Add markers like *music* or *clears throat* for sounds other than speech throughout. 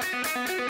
Música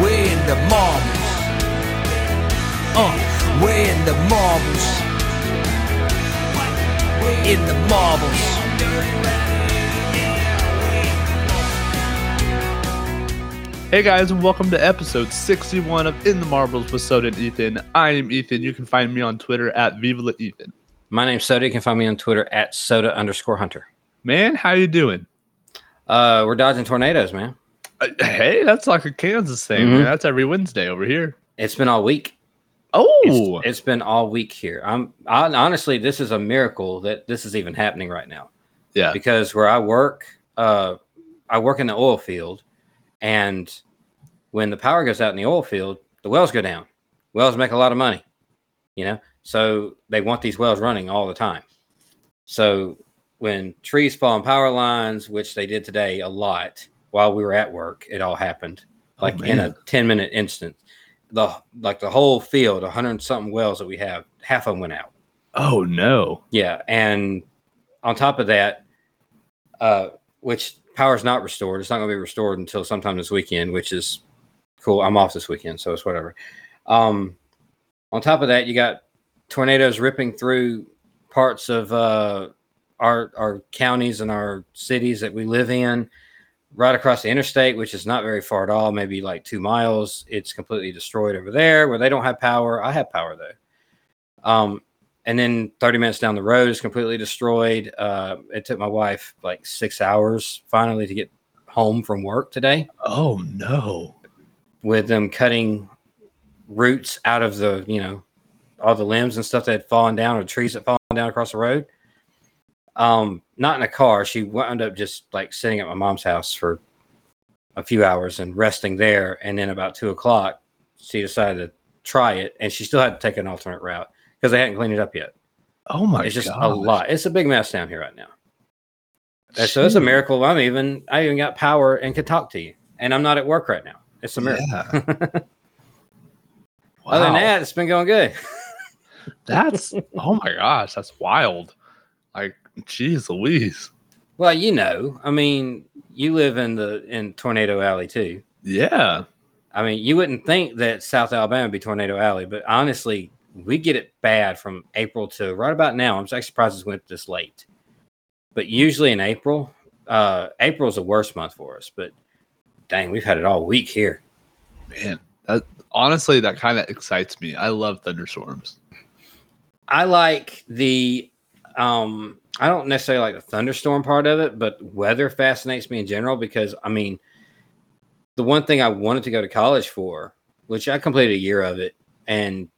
We're in the marbles. Uh, we're in the marbles. In the marbles. Hey guys, and welcome to episode 61 of In the Marbles with Soda and Ethan. I am Ethan. You can find me on Twitter at Viva Ethan. My name's Soda. You can find me on Twitter at soda underscore hunter. Man, how you doing? Uh, we're dodging tornadoes, man. Uh, hey, that's like a Kansas thing. Mhm. Man. That's every Wednesday over here. It's been all week. Oh, It's, it's been all week here. I'm I, honestly, this is a miracle that this is even happening right now yeah. because where I work, uh, I work in the oil field, and when the power goes out in the oil field, the wells go down. Wells make a lot of money, you know, so they want these wells running all the time. So when trees fall on power lines, which they did today a lot while we were at work, it all happened Oh, like in a 10 minute instant. The like the whole field, 100 something wells that we have, half of them went out. Oh no. Yeah, and on top of that, uh, which power's not restored. It's not going to be restored until sometime this weekend, which is cool. I'm off this weekend, so it's whatever. Um, on top of that, you got tornadoes ripping through parts of uh, our our counties and our cities that we live in. Right across the interstate, which is not very far at all, maybe like two miles. It's completely destroyed over there where they don't have power. I have power though. Um, and then 30 minutes down the road is completely destroyed. Uh, it took my wife like six hours finally to get home from work today Oh no. with them cutting roots out of the, you know, all the limbs and stuff that had fallen down or trees that fallen down across the road. Um, not in a car. She wound up just like sitting at my mom's house for a few hours and resting there. And then about two o'clock, she decided to try it, and she still had to take an alternate route because they hadn't cleaned it up yet. Oh my it's just a lot. It's a big mess down here right now. And so it's a miracle. I'm even I even got power and can talk to you, and I'm not at work right now. It's a miracle. Yeah. *laughs* Other than that, it's been going good. *laughs* That's oh my gosh, that's wild. Like, geez Louise. Well, you know, I mean, you live in the in Tornado Alley too. Yeah. I mean, you wouldn't think that South Alabama would be Tornado Alley, but honestly, we get it bad from April to right about now. I'm actually surprised it went this late. But usually in April, uh, April's the worst month for us. But dang, we've had it all week here. Man, that honestly that kind of excites me. I love thunderstorms. I like the um I don't necessarily like the thunderstorm part of it, but weather fascinates me in general because I mean the one thing I wanted to go to college for, which I completed a year of it and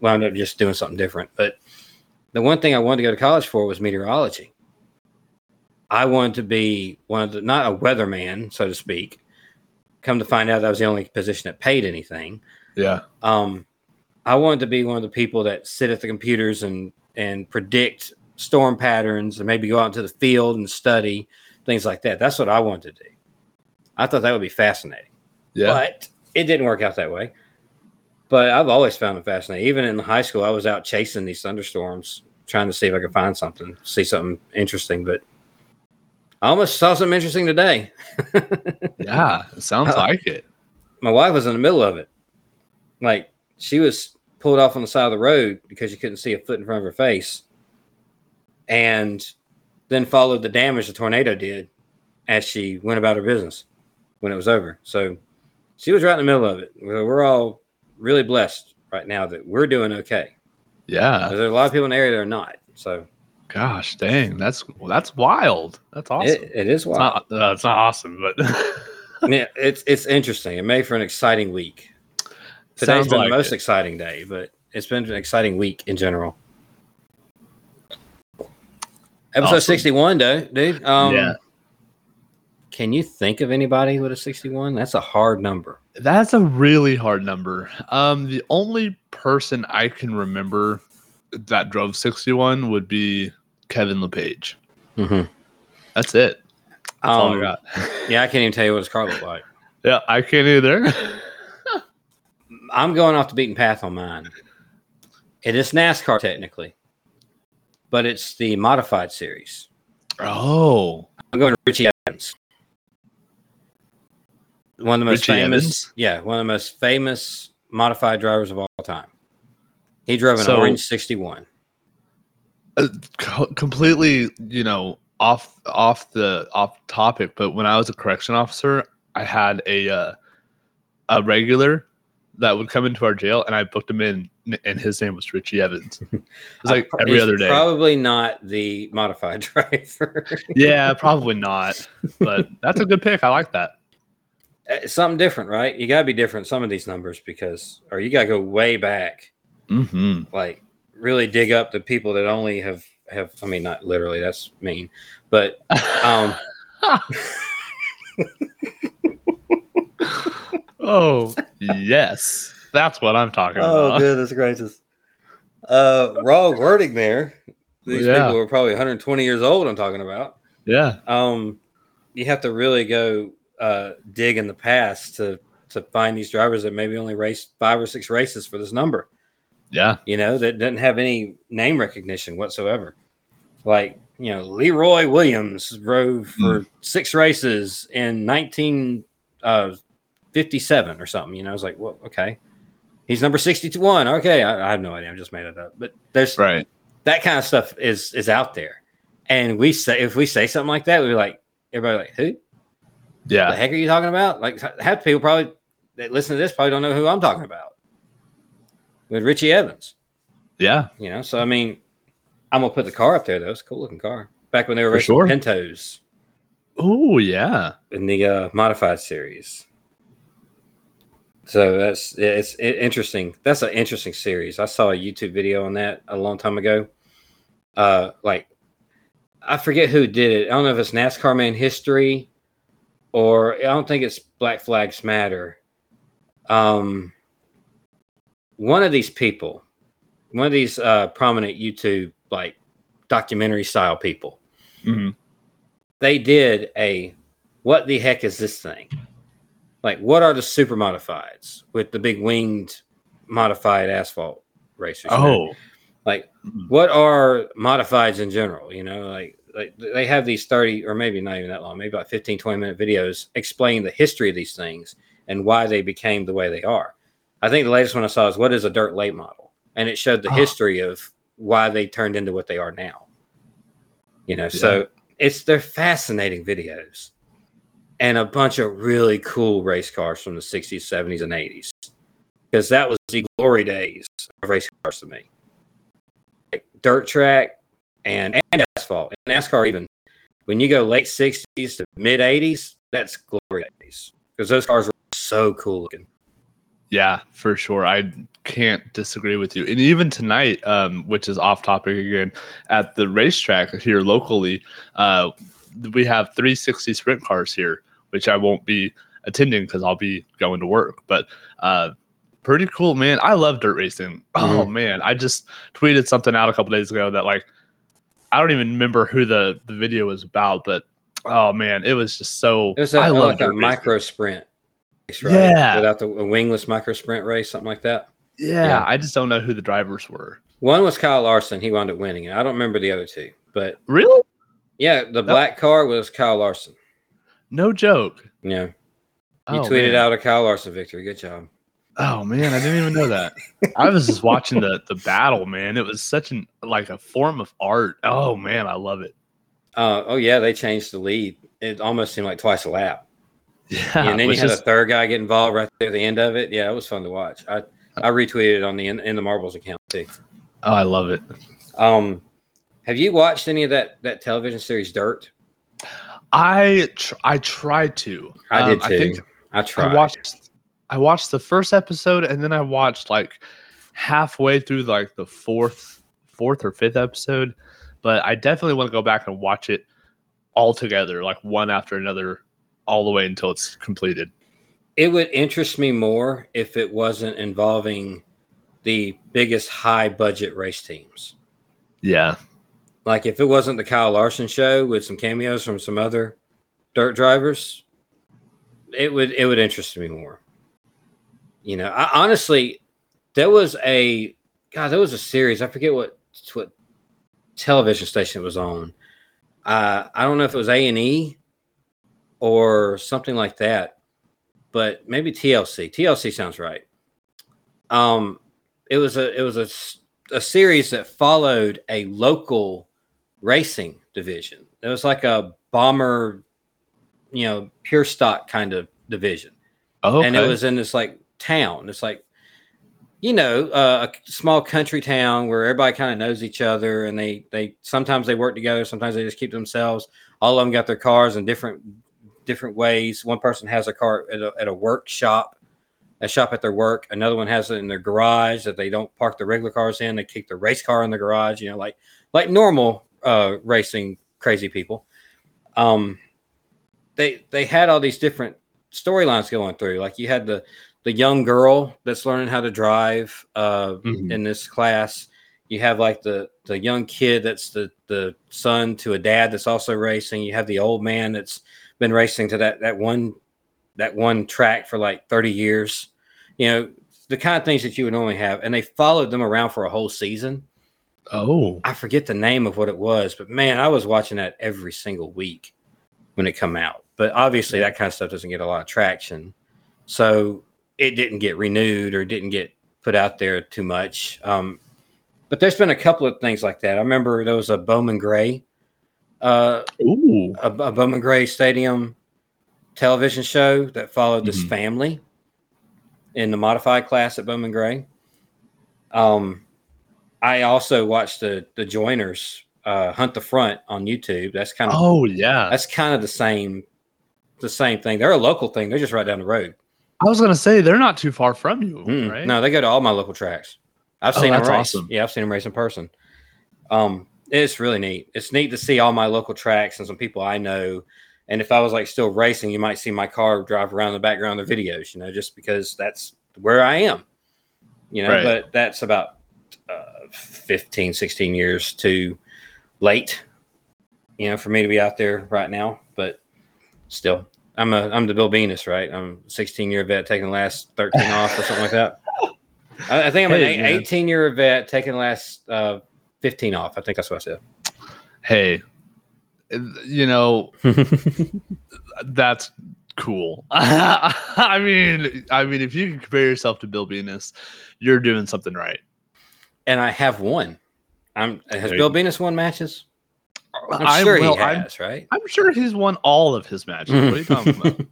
wound up just doing something different. But the one thing I wanted to go to college for was meteorology. I wanted to be one of the not a weatherman, so to speak. Come to find out that was the only position that paid anything Yeah. um, I wanted to be one of the people that sit at the computers and and predict storm patterns and maybe go out into the field and study things like that. That's what I wanted to do. I thought that would be fascinating, Yeah. but it didn't work out that way. But I've always found it fascinating. Even in high school, I was out chasing these thunderstorms, trying to see if I could find something, see something interesting. But I almost saw something interesting today. *laughs* yeah. It sounds Uh, like it. my wife was in the middle of it. Like she was pulled off on the side of the road because she couldn't see a foot in front of her face. And then followed the damage the tornado did as she went about her business when it was over. So she was right in the middle of it. We're all really blessed right now that we're doing okay. Yeah. There's a lot of people in the area that are not. So Gosh, dang, that's that's wild. That's awesome. it, it is it's wild. not. Uh, it's not awesome, but *laughs* yeah, it's it's interesting. It made for an exciting week. Today's Sounds been like the most it. exciting day, but it's been an exciting week in general. Episode Awesome. 61, though, dude. Um, Yeah. Can you think of anybody with a 61? That's a hard number. That's a really hard number. Um, the only person I can remember that drove 61 would be Kevin LePage. Mm-hmm. That's it. That's all I Um, got. yeah, I can't even tell you what his car looked like. *laughs* Yeah, I can't either. *laughs* I'm going off the beaten path on mine. It is NASCAR technically, but it's the modified series. oh, I'm going to Richie Evans. One of the most Richie famous, Evans? yeah, one of the most famous modified drivers of all time. He drove an So- orange 61. uh, co- completely, you know, off off the off topic. But when I was a correction officer, I had a uh, a regular that would come into our jail, and I booked him in, and his name was Richie Evans. *laughs* It was like every other day. Probably not the modified *laughs* driver. yeah, probably not. But *laughs* that's a good pick. I like that. It's something different, right? You got to be different some of these numbers because, or you got to go way back, hmm like really dig up the people that only have have. I mean, not literally. That's mean, but um, oh yes, that's what I'm talking Oh, about. Oh, goodness gracious. Uh, wrong wording there. These Yeah. people were probably 120 years old. I'm talking about. Yeah, Um, you have to really go uh, dig in the past to to find these drivers that maybe only raced five or six races for this number. yeah, You know, that doesn't have any name recognition whatsoever. Like you know, Leroy Williams drove for six races in 1957 or something. You know, I was like, well, okay. He's number 61. Okay, I, I have no idea. I'm just made it up. But there's right. that kind of stuff is is out there. And we say if we say something like that, we're like everybody like who Yeah, the heck are you talking about? Like half people probably that listen to this probably don't know who I'm talking about. With Richie Evans, yeah, you know. So I mean, I'm gonna put the car up there though. It's a cool looking car. Back when they were racing sure. Pintos oh yeah. in the uh, modified series. So that's it's it, interesting. That's an interesting series. I saw a YouTube video on that a long time ago. Uh, like I forget who did it. I don't know if it's NASCAR Man History or I don't think it's Black Flags Matter. Um, one of these people, one of these uh, prominent YouTube like documentary style people, Mhm. they did a what the heck is this thing? Like, what are the super modifieds with the big winged modified asphalt racers? Oh, like Mhm. what are modifieds in general? You know, like like they have these 30 or maybe not even that long, maybe about 15, 20 minute videos explaining the history of these things and why they became the way they are. I think the latest one I saw is what is a dirt late model? And it showed the Oh. history of why they turned into what they are now. You know, so it's they're fascinating videos and a bunch of really cool race cars from the 60s, 70s, and 80s. Because that was the glory days of race cars to me. Like dirt track and, and asphalt. And NASCAR even. When you go late 60s to mid 80s, that's glory days. Because those cars were so cool looking. Yeah, for sure. I can't disagree with you. And even tonight, um, which is off topic again, at the racetrack here locally, uh, we have 360 sprint cars here, which I won't be attending because I'll be going to work. But uh, pretty cool, man. I love dirt racing. *laughs* Oh man, I just tweeted something out a couple days ago that like I don't even remember who the the video was about, but oh man, it was just so. It was a, I love like a racing. micro sprint. race, right? Yeah. Without the a wingless micro sprint race, something like that. Yeah, Yeah. I just don't know who the drivers were. One was Kyle Larson. He wound up winning it. I don't remember the other two. But Really? yeah, the black car was Kyle Larson. No joke. Yeah. You Oh, tweeted man. out a Kyle Larson victory. Good job. Oh man, I didn't even know that. I was just watching the the battle, man. It was such an like a form of art. Oh man, I love it. Uh, oh yeah, they changed the lead. It almost seemed like twice a lap. *laughs* Yeah, and then you had a third guy get involved right there at the end of it. Yeah, it was fun to watch. I I retweeted it on the in, in the marbles account too. Oh, I love it. Um, have you watched any of that that television series Dirt? I tr- I tried to. I Um, did too. I think I tried. I watched I watched the first episode and then I watched like halfway through like the fourth fourth or fifth episode. But I definitely want to go back and watch it all together, like one after another, all the way until it's completed. it would interest me more if it wasn't involving the biggest high budget race teams. Yeah. Like if it wasn't the Kyle Larson show with some cameos from some other dirt drivers, it would it would interest me more. You know, I honestly there was a God, there was a series. I forget what what television station it was on. Uh, I don't know if it was A and E or something like that, but maybe TLC. TLC sounds right. Um, it was a it was a, a series that followed a local racing division. It was like a bomber, you know, pure stock kind of division Oh, and it was in this like town. It's like, you know, uh, a small country town where everybody kind of knows each other, and they they sometimes they work together, sometimes they just keep themselves. All of them got their cars in different different ways. One person has a car at a, at a workshop, a shop at their work. Another one has it in their garage that they don't park the regular cars in. They keep the race car in the garage. You know, like like normal uh, racing crazy people. Um, they they had all these different storylines going through. Like you had the the young girl that's learning how to drive uh, Mhm. in this class. You have like the the young kid that's the the son to a dad that's also racing. You have the old man that's been racing to that that one that one track for like 30 years. You know, the kind of things that you would normally have. And they followed them around for a whole season. Oh. I forget the name of what it was, but man, I was watching that every single week when it come out. But obviously, that kind of stuff doesn't get a lot of traction, so it didn't get renewed or didn't get put out there too much. Um, but there's been a couple of things like that. I remember there was a Bowman Gray, uh, Ooh. a, a Bowman Gray Stadium television show that followed this Mhm. family in the modified class at Bowman Gray. Um, I also watched the the Joiners uh, hunt the front on YouTube. That's kind of Oh yeah. that's kind of the same the same thing. They're a local thing. They're just right down the road. I was gonna say they're not too far from you, Mm, right? No, they go to all my local tracks. I've Oh, seen them race. awesome. Yeah, I've seen them race in person. Um, it's really neat. It's neat to see all my local tracks and some people I know. And if I was like still racing, you might see my car drive around in the background of the videos, you know, just because that's where I am. You know, Right. but that's about 15, 16 years too late, you know, for me to be out there right now. But still, I'm a I'm the Bill Venus, right? I'm 16 year vet taking the last 13 off or something like that. I, I think I'm Hey, an 18 year vet taking the last uh, 15 off. I think that's what I said. Hey, you know *laughs* that's cool. *laughs* I mean, I mean, if you can compare yourself to Bill Venus, you're doing something right. And I have won. I'm has There Bill you- Venus won matches? I'm, I'm- sure well, he I'm- has, right? I'm sure he's won all of his matches. What are you talking about? *laughs*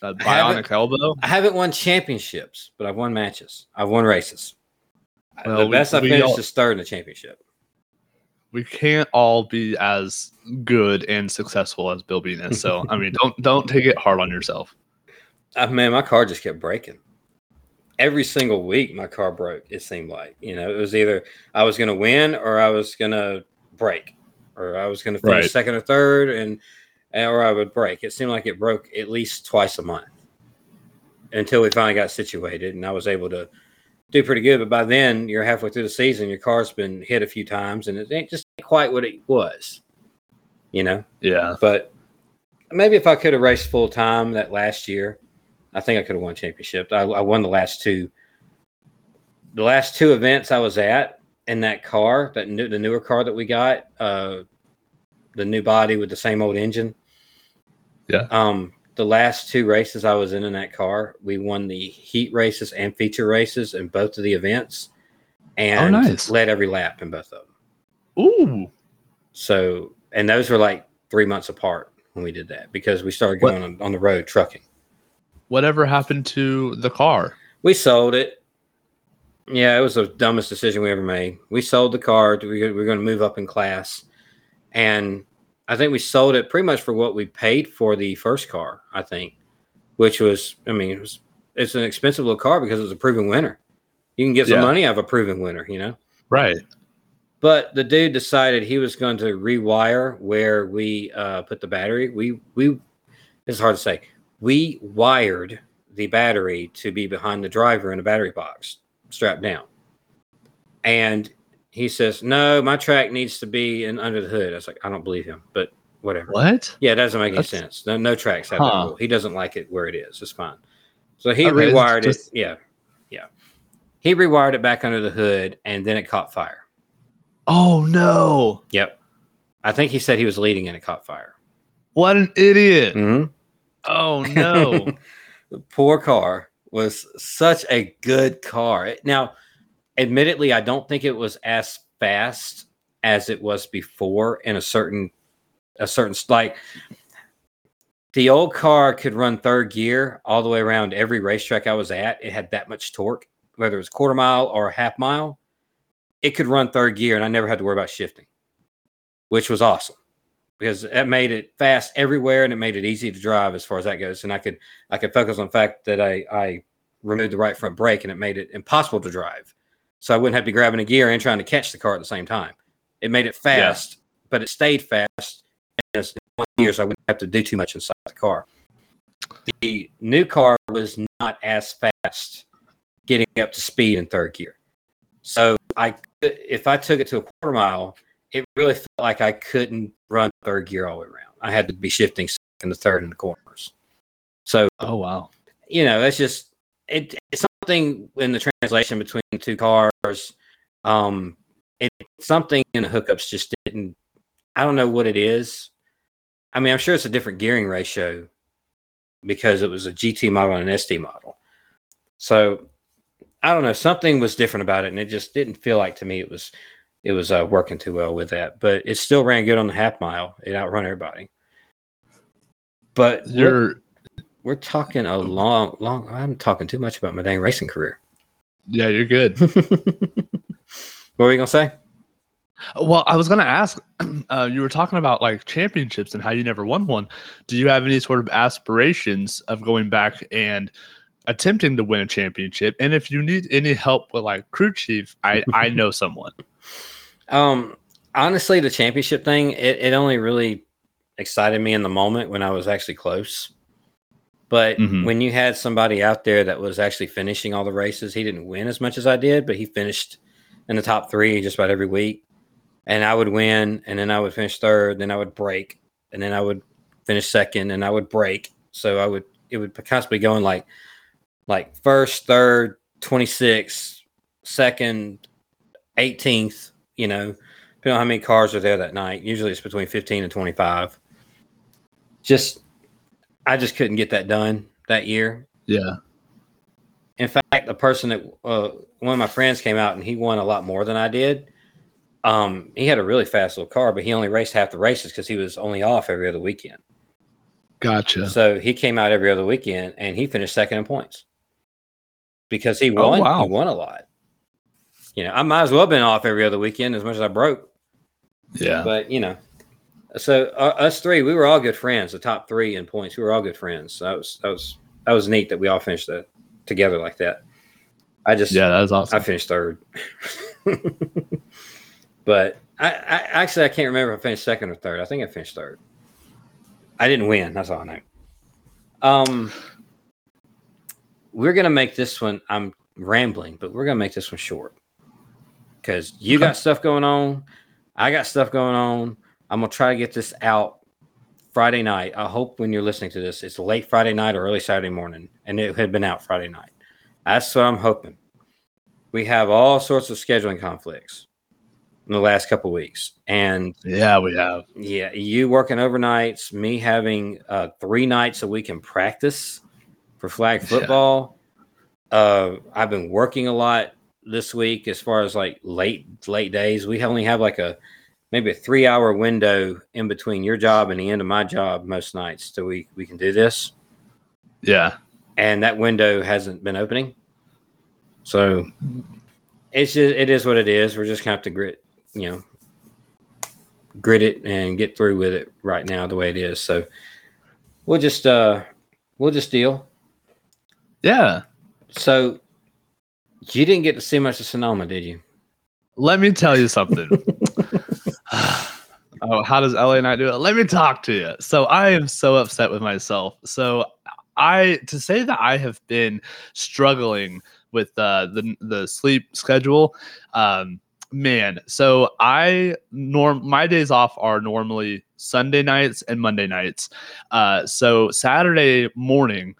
That I haven't- bionic elbow? I haven't won championships, but I've won matches. I've won races. Well, the we- best I we finished all- is third in the championship. We can't all be as good and successful as Bill Venus. So I mean, don't don't take it hard on yourself. *laughs* Uh, man, my car just kept breaking. Every single week, my car broke. It seemed like you know it was either I was going to win or I was going to break, or I was going to finish Right. second or third, and eh, or I would break. It seemed like it broke at least twice a month until we finally got situated, and I was able to do pretty good. But by then, you're halfway through the season. Your car's been hit a few times, and it ain't just quite what it was. You know, Yeah. but maybe if I could have raced full time that last year, I think I could have won championship. I, I won the last two. The last two events I was at in that car, that new, the newer car that we got, uh, the new body with the same old engine. Yeah. Um, the last two races I was in in that car, we won the heat races and feature races in both of the events, and nice. led every lap in both of them. Ooh. So, and those were like three months apart when we did that because we started going on, on the road trucking. Whatever happened to the car? We sold it. Yeah, it was the dumbest decision we ever made. We sold the car. We were going to move up in class, and I think we sold it pretty much for what we paid for the first car. I think, which was, I mean, it was it's an expensive little car because it was a proven winner. You can get some Yeah. money out of a proven winner, you know. Right. But the dude decided he was going to rewire where we uh, put the battery. We we it's hard to say. We wired the battery to be behind the driver in a battery box, strapped down. And he says, "No, my track needs to be in under the hood." I was like, "I don't believe him," but whatever. What? Yeah, it doesn't make any sense. No, no tracks have that rule. He doesn't like it where it is. It's fine. So he Okay, rewired just- it. Yeah, yeah. He rewired it back under the hood, and then it caught fire. Oh no! Yep. I think he said he was leading and it caught fire. What an idiot! Mm-hmm. Oh no! *laughs* the poor car was such a good car. Now, admittedly, I don't think it was as fast as it was before in a certain a certain like the old car could run third gear all the way around every racetrack I was at. It had that much torque, whether it was quarter mile or a half mile. It could run third gear, and I never had to worry about shifting, which was awesome because it made it fast everywhere and it made it easy to drive as far as that goes. And I could I could focus on the fact that I I removed the right front brake and it made it impossible to drive. So I wouldn't have to be grabbing a gear and trying to catch the car at the same time. It made it fast, but it stayed fast. And it's one year, so I wouldn't have to do too much inside the car. The new car was not as fast getting up to speed in third gear. So I if I took it to a quarter mile, it really felt like I couldn't run third gear all the way around. I had to be shifting second to third in the corners. So oh wow! you know, it's just it, it's something in the translation between the two cars. Um, it something in the hookups just didn't. I don't know what it is. I mean, I'm sure it's a different gearing ratio because it was a GT model and an SD model. So I don't know. Something was different about it, and it just didn't feel like to me it was it was uh, working too well with that. But it still ran good on the half mile. It outrun everybody. But we're- You're we're talking a long, long. I'm talking too much about my dang racing career. yeah, you're good. *laughs* what were you gonna say? Well, I was gonna ask. *clears throat* Uh, you were talking about like championships and how you never won one. Do you have any sort of aspirations of going back and attempting to win a championship? And if you need any help with like crew chief, I I know *laughs* someone. Um, honestly, the championship thing, it, it only really excited me in the moment when I was actually close. But Mhm. when you had somebody out there that was actually finishing all the races, he didn't win as much as I did, but he finished in the top three just about every week. And I would win, and then I would finish third, then I would break, and then I would finish second, and I would break. So I would it would constantly going like like first, third, 26th, second, 18th, you know, depending on how many cars are there that night. Usually it's between 15 and 25. Just, I just couldn't get that done that year. Yeah. In fact, the person that uh, one of my friends came out and he won a lot more than I did. Um, he had a really fast little car, but he only raced half the races because he was only off every other weekend. Gotcha. So he came out every other weekend and he finished second in points because he Oh, won. wow. He won a lot. You know, I might as well have been off every other weekend as much as I broke. Yeah. But you know, so uh, us three, we were all good friends. The top three in points, we were all good friends. So that was that was that was neat that we all finished that together like that. I just Yeah, that was awesome. I finished third, *laughs* but I, I actually I can't remember if I finished second or third. I think I finished third. I didn't win. That's all I know. Um, we're gonna make this one. I'm rambling, but we're gonna make this one short because you got stuff going on. I got stuff going on. I'm gonna try to get this out Friday night. I hope when you're listening to this, it's late Friday night or early Saturday morning, and it had been out Friday night. That's what I'm hoping. We have all sorts of scheduling conflicts in the last couple weeks, and yeah, we have. yeah, you working overnights, me having uh, three nights a week in practice for flag Yeah. football. Uh, I've been working a lot this week as far as like late late days. We only have like a maybe a three hour window in between your job and the end of my job most nights, so we we can do this. Yeah. And that window hasn't been opening, so it's just it is what it is. We're just gonna have to grit, you know, grit it and get through with it right now the way it is. So we'll just uh we'll just deal. Yeah. So you didn't get to see much of Sonoma, did you? Let me tell you something. *sighs* oh, how does LA Knight do it? Let me talk to you. So I am so upset with myself. So I to say that I have been struggling with uh, the the sleep schedule. Um, man, so I norm my days off are normally Sunday nights and Monday nights. Uh, so Saturday morning,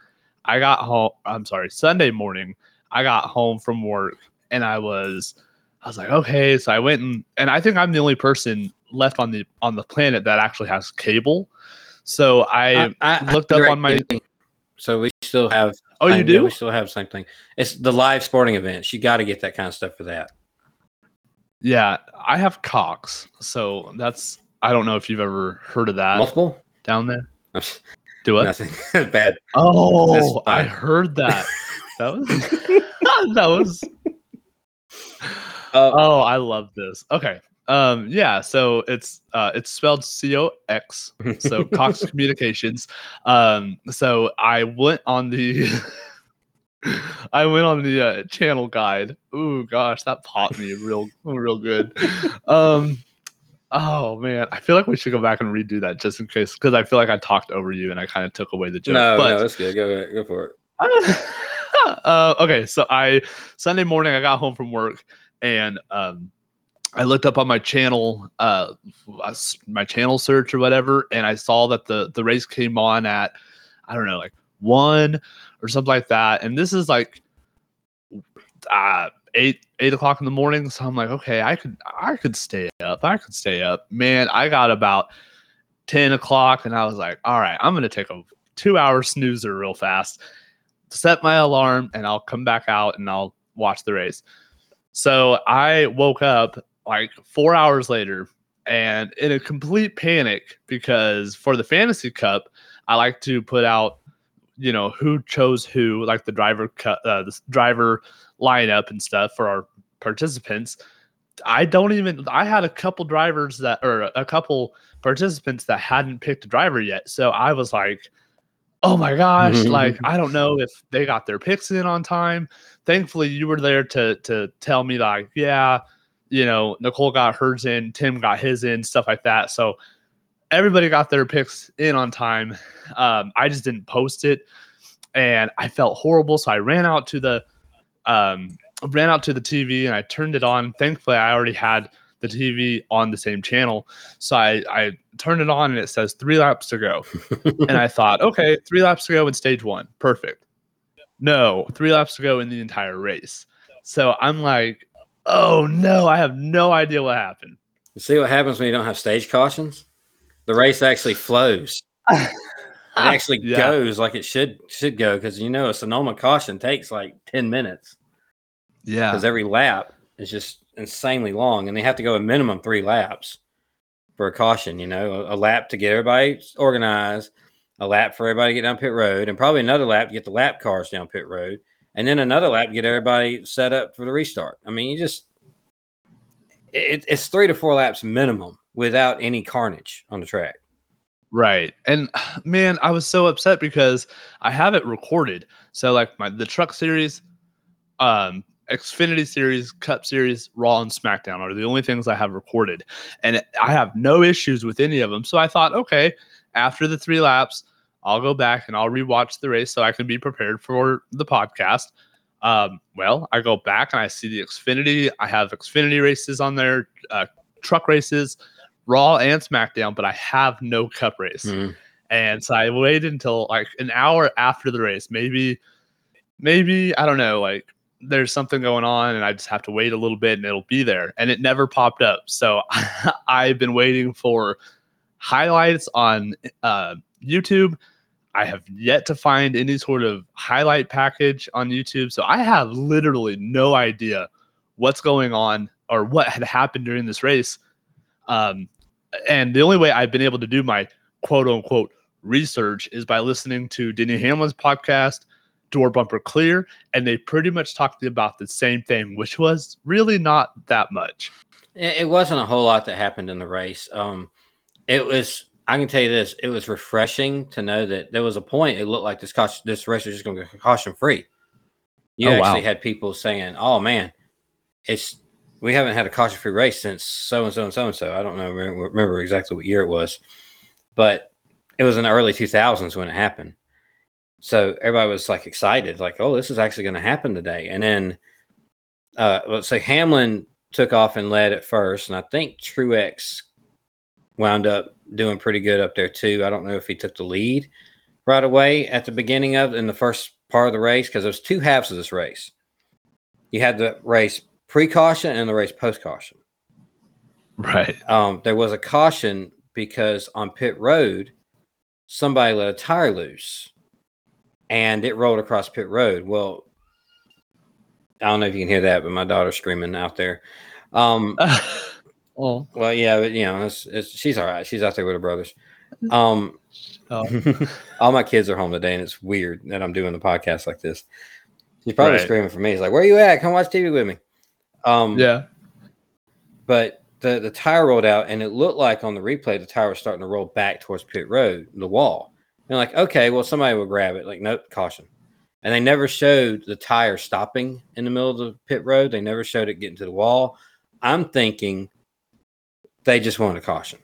I got home. I'm sorry, Sunday morning, I got home from work and I was. I was like, okay, so I went and and I think I'm the only person left on the on the planet that actually has cable. So I, looked up on my. So we still have. Oh, you do? We still have something. It's the live sporting events. You got to get that kind of stuff for that. Yeah, I have Cox, so that's. I don't know if you've ever heard of that. Multiple down there. *laughs* Do what? Nothing *laughs* bad. Oh, I heard that. *laughs* that was. *laughs* *laughs* that was. Uh, oh, I love this. Okay. Um, yeah, so it's uh it's spelled C-O-X, so *laughs* Cox Communications. Um, so I went on the I went on the uh, channel guide. Ooh gosh, that popped me real real good. Um oh man, I feel like we should go back and redo that just in case because I feel like I talked over you and I kind of took away the joke. No, but, no, that's good. Go go for it. *laughs* uh, okay, so I Sunday morning I got home from work and um I looked up on my channel, uh, my channel search or whatever, and I saw that the the race came on at, I don't know, like one or something like that. And this is like uh, eight eight o'clock in the morning. So I'm like, okay, I could I could stay up. I could stay up. Man, I got about ten o'clock, and I was like, all right, I'm gonna take a two hour snoozer real fast, set my alarm, and I'll come back out and I'll watch the race. So I woke up like four hours later and in a complete panic because for the fantasy cup i like to put out you know who chose who like the driver cut uh, the driver lineup and stuff for our participants i don't even i had a couple drivers that or a couple participants that hadn't picked a driver yet so i was like oh my gosh like *laughs* i don't know if they got their picks in on time thankfully you were there to to tell me like yeah you know, Nicole got hers in, Tim got his in, stuff like that. So everybody got their picks in on time. Um, I just didn't post it, and I felt horrible. So I ran out to the um, ran out to the TV and I turned it on. Thankfully, I already had the TV on the same channel, so I I turned it on and it says three laps to go, and I *laughs* thought, okay, three laps to go in stage one, perfect. No, three laps to go in the entire race. So I'm like, oh no, I have no idea what happened. You see what happens when you don't have stage cautions? The race actually flows. it *laughs* actually yeah. goes like it should should go because you know a Sonoma caution takes like 10 minutes. Yeah. Because every lap is just insanely long and they have to go a minimum three laps for a caution, you know, a, a lap to get everybody organized, a lap for everybody to get down pit road, and probably another lap to get the lap cars down pit road and then another lap to get everybody set up for the restart. I mean, you just it, it's three to four laps minimum without any carnage on the track. Right. And *sighs* man, I was so upset because I have it recorded. So like my the truck series, um, Xfinity series, Cup series, Raw and SmackDown are the only things I have recorded. And I have no issues with any of them. So I thought, okay, after the three laps, I'll go back and I'll rewatch the race so I can be prepared for the podcast. Um, well, I go back and I see the Xfinity. I have Xfinity races on there, uh, truck races, Raw and SmackDown, but I have no Cup race. Mm. And so I waited until like an hour after the race. Maybe, maybe I don't know. Like there's something going on, and I just have to wait a little bit, and it'll be there. And it never popped up. So *laughs* I've been waiting for highlights on uh, YouTube. I have yet to find any sort of highlight package on YouTube. So I have literally no idea what's going on or what had happened during this race. Um, and the only way I've been able to do my quote unquote research is by listening to Denny Hamlin's podcast, door bumper clear, and they pretty much talked about the same thing, which was really not that much. It, wasn't a whole lot that happened in the race. Um, it was. I can tell you this: it was refreshing to know that there was a point. It looked like this caution, this race was just going to be caution free. You Oh, wow. actually had people saying, "Oh man, it's we haven't had a caution free race since so and so and so and so." I don't know remember, remember exactly what year it was, but it was in the early 2000s when it happened. So everybody was like excited, like, "Oh, this is actually going to happen today." And then, uh, let's say Hamlin took off and led at first, and I think Truex wound up doing pretty good up there too. I don't know if he took the lead right away at the beginning of in the first part of the race because there's two halves of this race. You had the race pre-caution and the race post-caution. Right. Um, there was a caution because on pit road, somebody let a tire loose and it rolled across pit road. Well, I don't know if you can hear that, but my daughter's screaming out there. Um, *laughs* oh. well, yeah, but you know, it's, it's, she's all right. She's out there with her brothers. Um, Oh. *laughs* all my kids are home today, and it's weird that I'm doing the podcast like this. She's probably Right. screaming for me. He's like, "Where are you at? Come watch TV with me." Um, Yeah. but the the tire rolled out, and it looked like on the replay the tire was starting to roll back towards pit road, the wall. And like, okay, well, somebody will grab it. Like, nope, caution. And they never showed the tire stopping in the middle of the pit road. They never showed it getting to the wall. I'm thinking they just wanted a caution.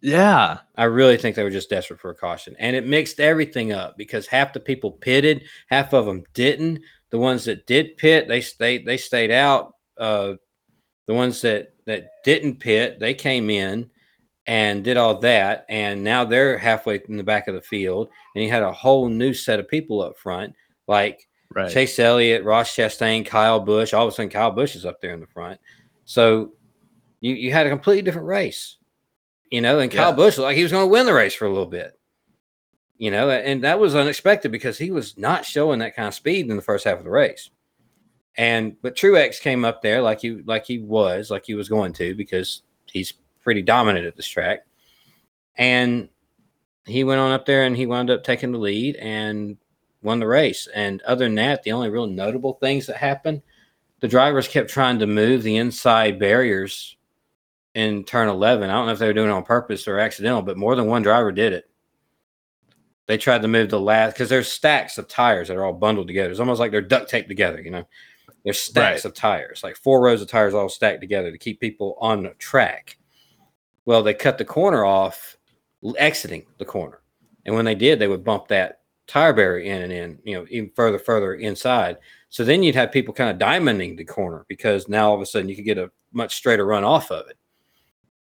Yeah. I really think they were just desperate for a caution. And it mixed everything up because half the people pitted, half of them didn't. The ones that did pit, they stayed they stayed out. Uh, the ones that that didn't pit, they came in and did all that, and now they're halfway in the back of the field. And you had a whole new set of people up front, like Right. Chase Elliott, Ross Chastain, Kyle Busch. All of a sudden, Kyle Busch is up there in the front. So you you had a completely different race, you know. And Kyle Yeah. Busch looked like he was going to win the race for a little bit, you know. And that was unexpected because he was not showing that kind of speed in the first half of the race. And but Truex came up there like he like he was like he was going to because he's pretty dominant at this track, and he went on up there and he wound up taking the lead and won the race. And other than that, the only real notable things that happened, the drivers kept trying to move the inside barriers in turn 11. I don't know if they were doing it on purpose or accidental, but more than one driver did it. They tried to move the last because there's stacks of tires that are all bundled together. It's almost like they're duct taped together, you know. There's stacks Right. of tires, like four rows of tires all stacked together to keep people on the track. Well, they cut the corner off, exiting the corner. And when they did, they would bump that tire barrier in and in, you know, even further, further inside. So then you'd have people kind of diamonding the corner because now all of a sudden you could get a much straighter run off of it.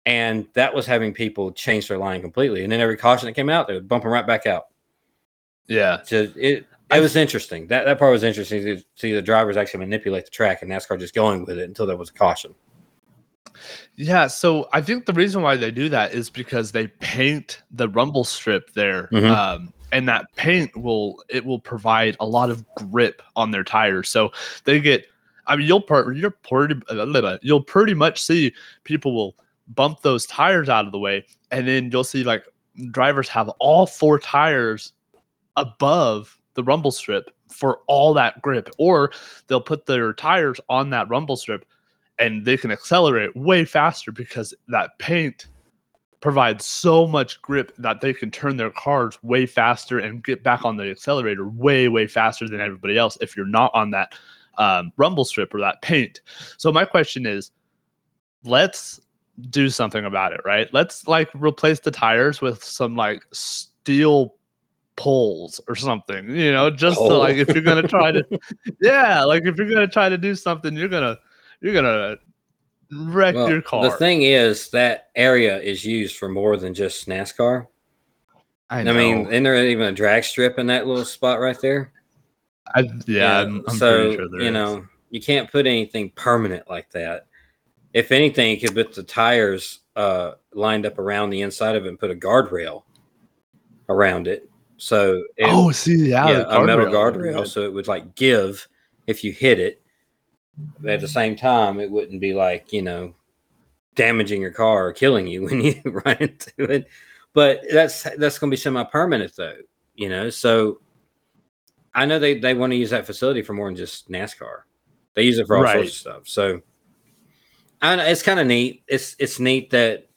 And that was having people change their line completely. And then every caution that came out, they would bump them right back out. Yeah. So it it was interesting. That that part was interesting to see the drivers actually manipulate the track and NASCAR just going with it until there was a caution. Yeah, so I think the reason why they do that is because they paint the rumble strip there, Mhm. um, and that paint will it will provide a lot of grip on their tires. So they get, I mean, you'll part you're pretty *laughs* you'll pretty much see people will bump those tires out of the way, and then you'll see like drivers have all four tires above the rumble strip for all that grip, or they'll put their tires on that rumble strip and they can accelerate way faster because that paint provides so much grip that they can turn their cars way faster and get back on the accelerator way way faster than everybody else if you're not on that um, rumble strip or that paint so my question is let's do something about it right let's like replace the tires with some like steel poles or something you know just to, Oh. like if you're gonna try to *laughs* yeah like if you're gonna try to do something you're gonna you're gonna wreck Well, your car. The thing is that area is used for more than just NASCAR. I, mean, isn't there even a drag strip in that little spot right there? I, yeah, I'm, I'm so pretty sure there you is. know you can't put anything permanent like that. If anything, you could put the tires uh, lined up around the inside of it and put a guardrail around it. So it, oh, see, yeah, yeah, the a metal guardrail. guardrail, so it would like give if you hit it. At the same time, it wouldn't be like you know damaging your car or killing you *laughs* when you run into it. But that's that's going to be semi-permanent though, you know. So I know they they want to use that facility for more than just NASCAR. They use it for all Right. sorts of stuff. So I know, it's kind of neat. It's it's neat that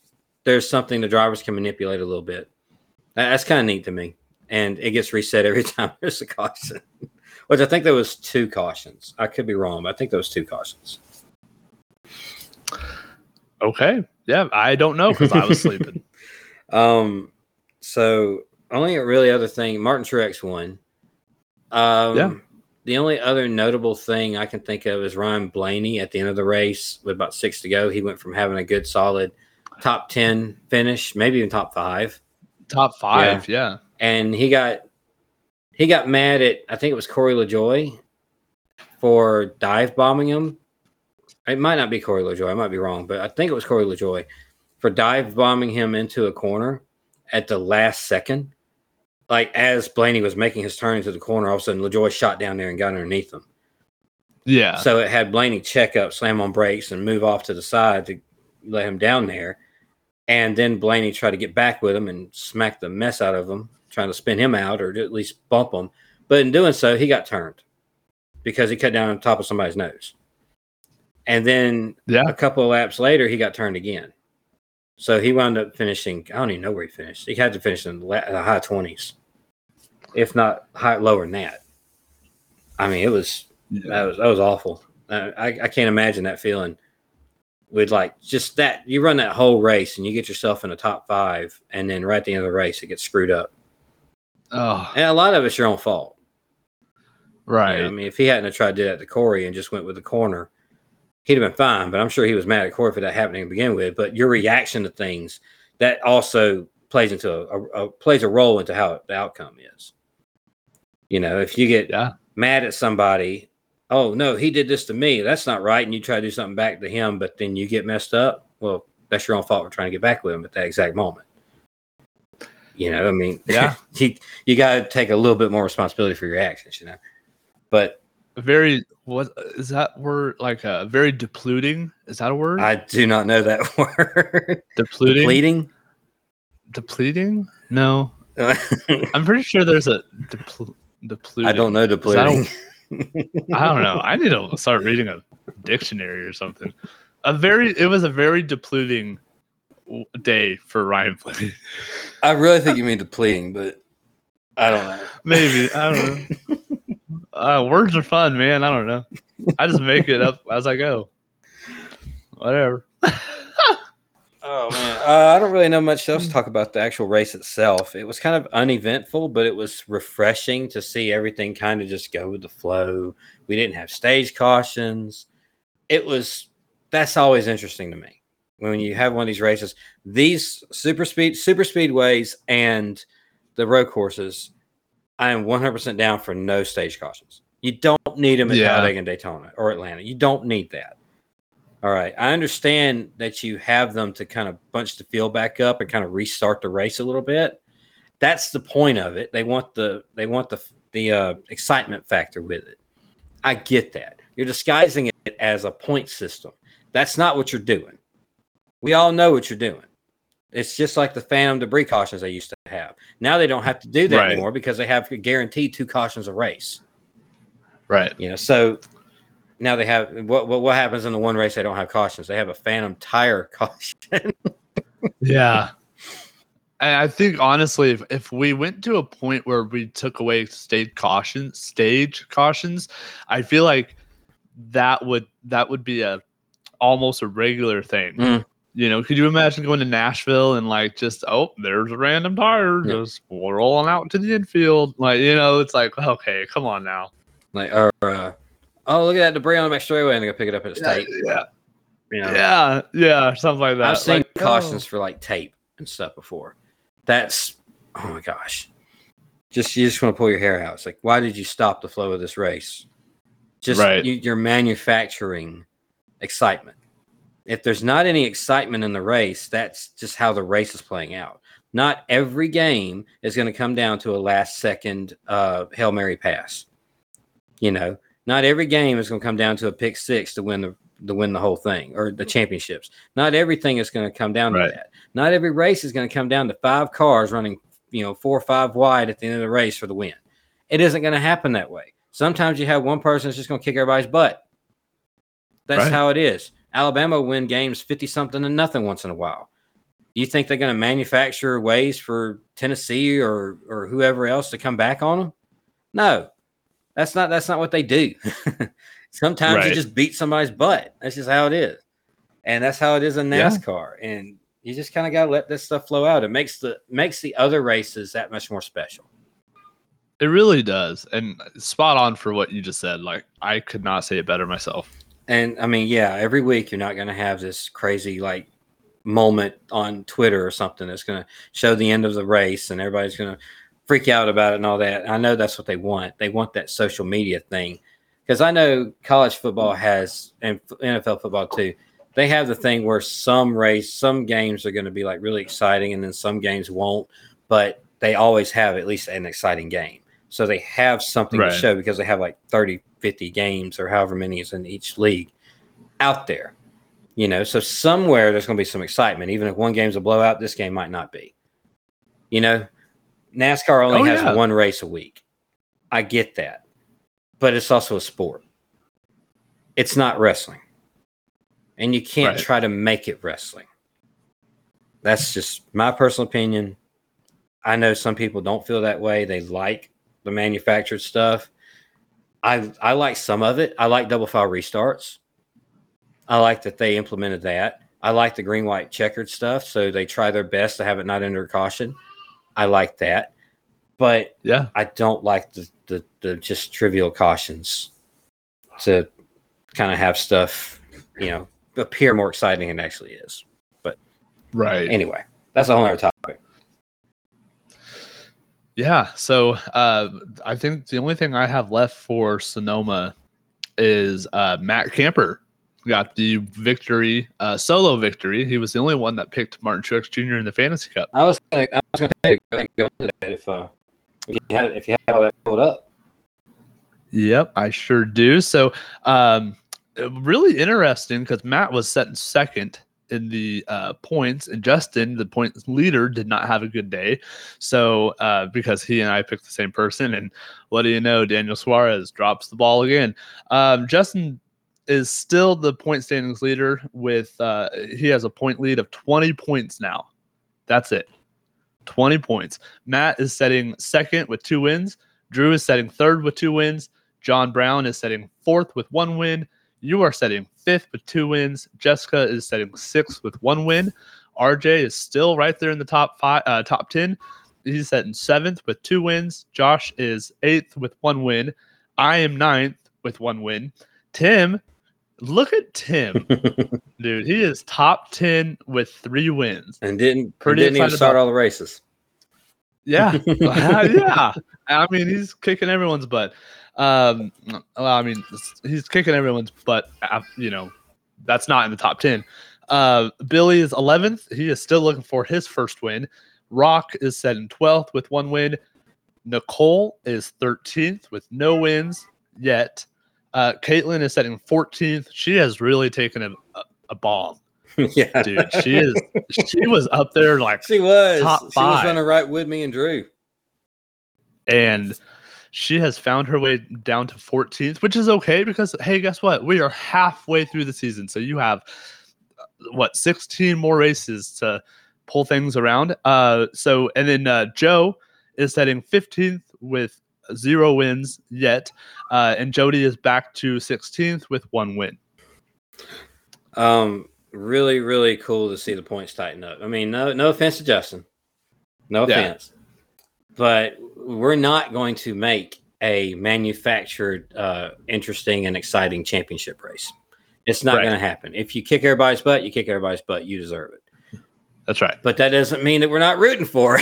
there's something the drivers can manipulate a little bit. That's kind of neat to me. And it gets reset every *laughs* time there's a caution. Which I think there was two cautions. I could be wrong, but I think there was two cautions. Okay. Yeah, I don't know because I was sleeping. *laughs* Um, so only really other thing, Martin Truex won. Um, Yeah. The only other notable thing I can think of is Ryan Blaney at the end of the race with about six to go. He went from having a good, solid top ten finish, maybe even top five, Top five. Yeah. and he got he got mad at I think it was Corey LaJoie for dive bombing him. It might not be Corey LaJoie. I might be wrong, but I think it was Corey LaJoie for dive bombing him into a corner at the last second. Like as Blaney was making his turn into the corner, all of a sudden LaJoie shot down there and got underneath him. Yeah. So it had Blaney check up, slam on brakes, and move off to the side to let him down there. And then Blaney tried to get back with him and smack the mess out of him, trying to spin him out or at least bump him. But in doing so, he got turned because he cut down on top of somebody's nose. And then Yeah. a couple of laps later, he got turned again. So he wound up finishing. I don't even know where he finished. He had to finish in the, high twenties, if not high lower than that. I mean, it was that was that was awful. Uh, I I can't imagine that feeling. With like just that, you run that whole race and you get yourself in the top five, and then right at the end of the race, it gets screwed up. Oh, And a lot of it's your own fault. You know, right. I mean, if he hadn't have tried to do that to Corey and just went with the corner, he'd have been fine. But I'm sure he was mad at Corey for that happening to begin with. But your reaction to things that also plays into a, a, a plays a role into how the outcome is. You know, if you get Yeah. mad at somebody, oh no, he did this to me. That's not right, and you try to do something back to him, but then you get messed up. Well, that's your own fault for trying to get back with him at that exact moment. You know, I mean, Yeah. *laughs* you you got to take a little bit more responsibility for your actions. You know, but Very. What is that word? Like uh, very depleting. Is that a word? I do not know that *laughs* word. depleting. Depleting. Depleting? No. *laughs* I'm pretty sure there's a depl- depleting. I don't know a- depleting. I don't know. I need to start reading a dictionary or something. A very. It was a very depleting day for Ryan *laughs* Blaney. I really think you mean depleting, but I don't know. Maybe I don't know. *laughs* Uh, words are fun, man. I don't know. I just make it up as I go. Whatever. *laughs* Oh man, uh, I don't really know much else to talk about the actual race itself. It was kind of uneventful, but it was refreshing to see everything kind of just go with the flow. We didn't have stage cautions. It was that's always interesting to me when you have one of these races. These super speed super speedways and the road courses, I am 100% down for no stage cautions. You don't need them at Yeah. Talladega and Daytona or Atlanta. You don't need that. All right. I understand that you have them to kind of bunch the field back up and kind of restart the race a little bit. That's the point of it. They want the they want the the uh, excitement factor with it. I get that. You're disguising it as a point system. That's not what you're doing. We all know what you're doing. It's just like the phantom debris cautions they used to have. Now they don't have to do that Right. anymore because they have guaranteed two cautions a race. Right. You know, so now they have what what, what happens in the one race they don't have cautions. They have a phantom tire *laughs* caution. Yeah. And I think honestly, if, if we went to a point where we took away stage cautions, stage cautions, I feel like that would that would be a almost a regular thing. Mm. You know, could you imagine going to Nashville and like just oh, there's a random tire Yeah. just rolling out to the infield? Like, you know, it's like, okay, come on now. like, or uh, oh, look at that debris on the back straightaway, and they go pick it up at its tape. yeah, You know? yeah, yeah, something like that. I've seen Like, cautions oh. for like tape and stuff before. That's oh my gosh. Just you just want to pull your hair out. It's like, why did you stop the flow of this race? Just Right. you, you're manufacturing excitement. If there's not any excitement in the race, that's just how the race is playing out. Not every game is going to come down to a last second uh, hail mary pass. You know, not every game is going to come down to a pick six to win the to win the whole thing or the championships. Not everything is going to come down Right. to that. Not every race is going to come down to five cars running, you know, four or five wide at the end of the race for the win. It isn't going to happen that way. Sometimes you have one person that's just going to kick everybody's butt. That's Right. how it is. Alabama win games 50 something and nothing once in a while. Do You think they're going to manufacture ways for Tennessee or or whoever else to come back on them? No. That's not that's not what they do. *laughs* Sometimes you just beat somebody's butt. That's just how it is. And that's how it is in Yeah. NASCAR. And you just kind of got to let this stuff flow out. It makes the makes the other races that much more special. It really does. And spot on for what you just said. Like I could not say it better myself. And I mean, yeah, every week you're not going to have this crazy like moment on Twitter or something that's going to show the end of the race and everybody's going to freak out about it and all that. I know that's what they want. They want that social media thing because I know college football has and NFL football too. They have the thing where some race, some games are going to be like really exciting and then some games won't, but they always have at least an exciting game. So they have something Right. to show because they have like 30, 50 games or however many is in each league out there. You know, so somewhere there's going to be some excitement. Even if one game's a blowout, this game might not be. You know, NASCAR only Oh, has yeah. one race a week. I get that. But it's also a sport. It's not wrestling. And you can't Right. try to make it wrestling. That's just my personal opinion. I know some people don't feel that way. They like the manufactured stuff. I I like some of it. I like double file restarts. I like that they implemented that. I like the green white checkered stuff, so they try their best to have it not under caution. I like that, but Yeah. I don't like the the, the just trivial cautions to kind of have stuff, you know, appear more exciting than it actually is. But right. Anyway, that's a whole other topic. Yeah. So uh, I think the only thing I have left for Sonoma is uh, Matt Camper got the victory, uh, solo victory. He was the only one that picked Martin Truex Jr. in the Fantasy Cup. I was gonna, I was going to say go ahead and go into that if uh, if you had if you had all that pulled up. Yep, I sure do. So, um, really interesting because Matt was set in second in the uh, points, and Justin, the points leader, did not have a good day. So, uh, because he and I picked the same person, and what do you know? Daniel Suarez drops the ball again. Um, Justin is still the point standings leader with uh, he has a point lead of 20 points now. That's it. 20 points. Matt is setting second with two wins. Drew is setting third with two wins. John Brown is setting fourth with one win. You are setting fifth with two wins. Jessica is setting sixth with one win. RJ is still right there in the top five, uh, top ten. He's setting seventh with two wins. Josh is eighth with one win. I am ninth with one win. Tim, look at Tim, *laughs* dude. He is top ten with three wins. and didn't Pretty didn't even start all the races. Yeah, *laughs* yeah. I mean, he's kicking everyone's butt. Um, well, I mean, he's kicking everyone's butt. uh, You know, that's not in the top ten. Uh, Billy is 11th. He is still looking for his first win. Rock is set in 12th with one win. Nicole is 13th with no wins yet. Uh, Caitlin is setting 14th. She has really taken a, a, a bomb, *laughs* yeah, dude. She is. she was up there like She was. Top She was running right with me and Drew. and she has found her way down to 14th, which is okay because hey, guess what? We are halfway through the season, so you have uh, what 16 more races to pull things around. Uh, so and then uh, Joe is setting 15th with zero wins yet, uh, and Jody is back to 16th with one win. Um, really, really cool to see the points tighten up. I mean, no, no offense to Justin, no Yeah. offense, but we're not going to make a manufactured, uh, interesting and exciting championship race. It's not Right. going to happen. If you kick everybody's butt, you kick everybody's butt. You deserve it. That's right. But that doesn't mean that we're not rooting for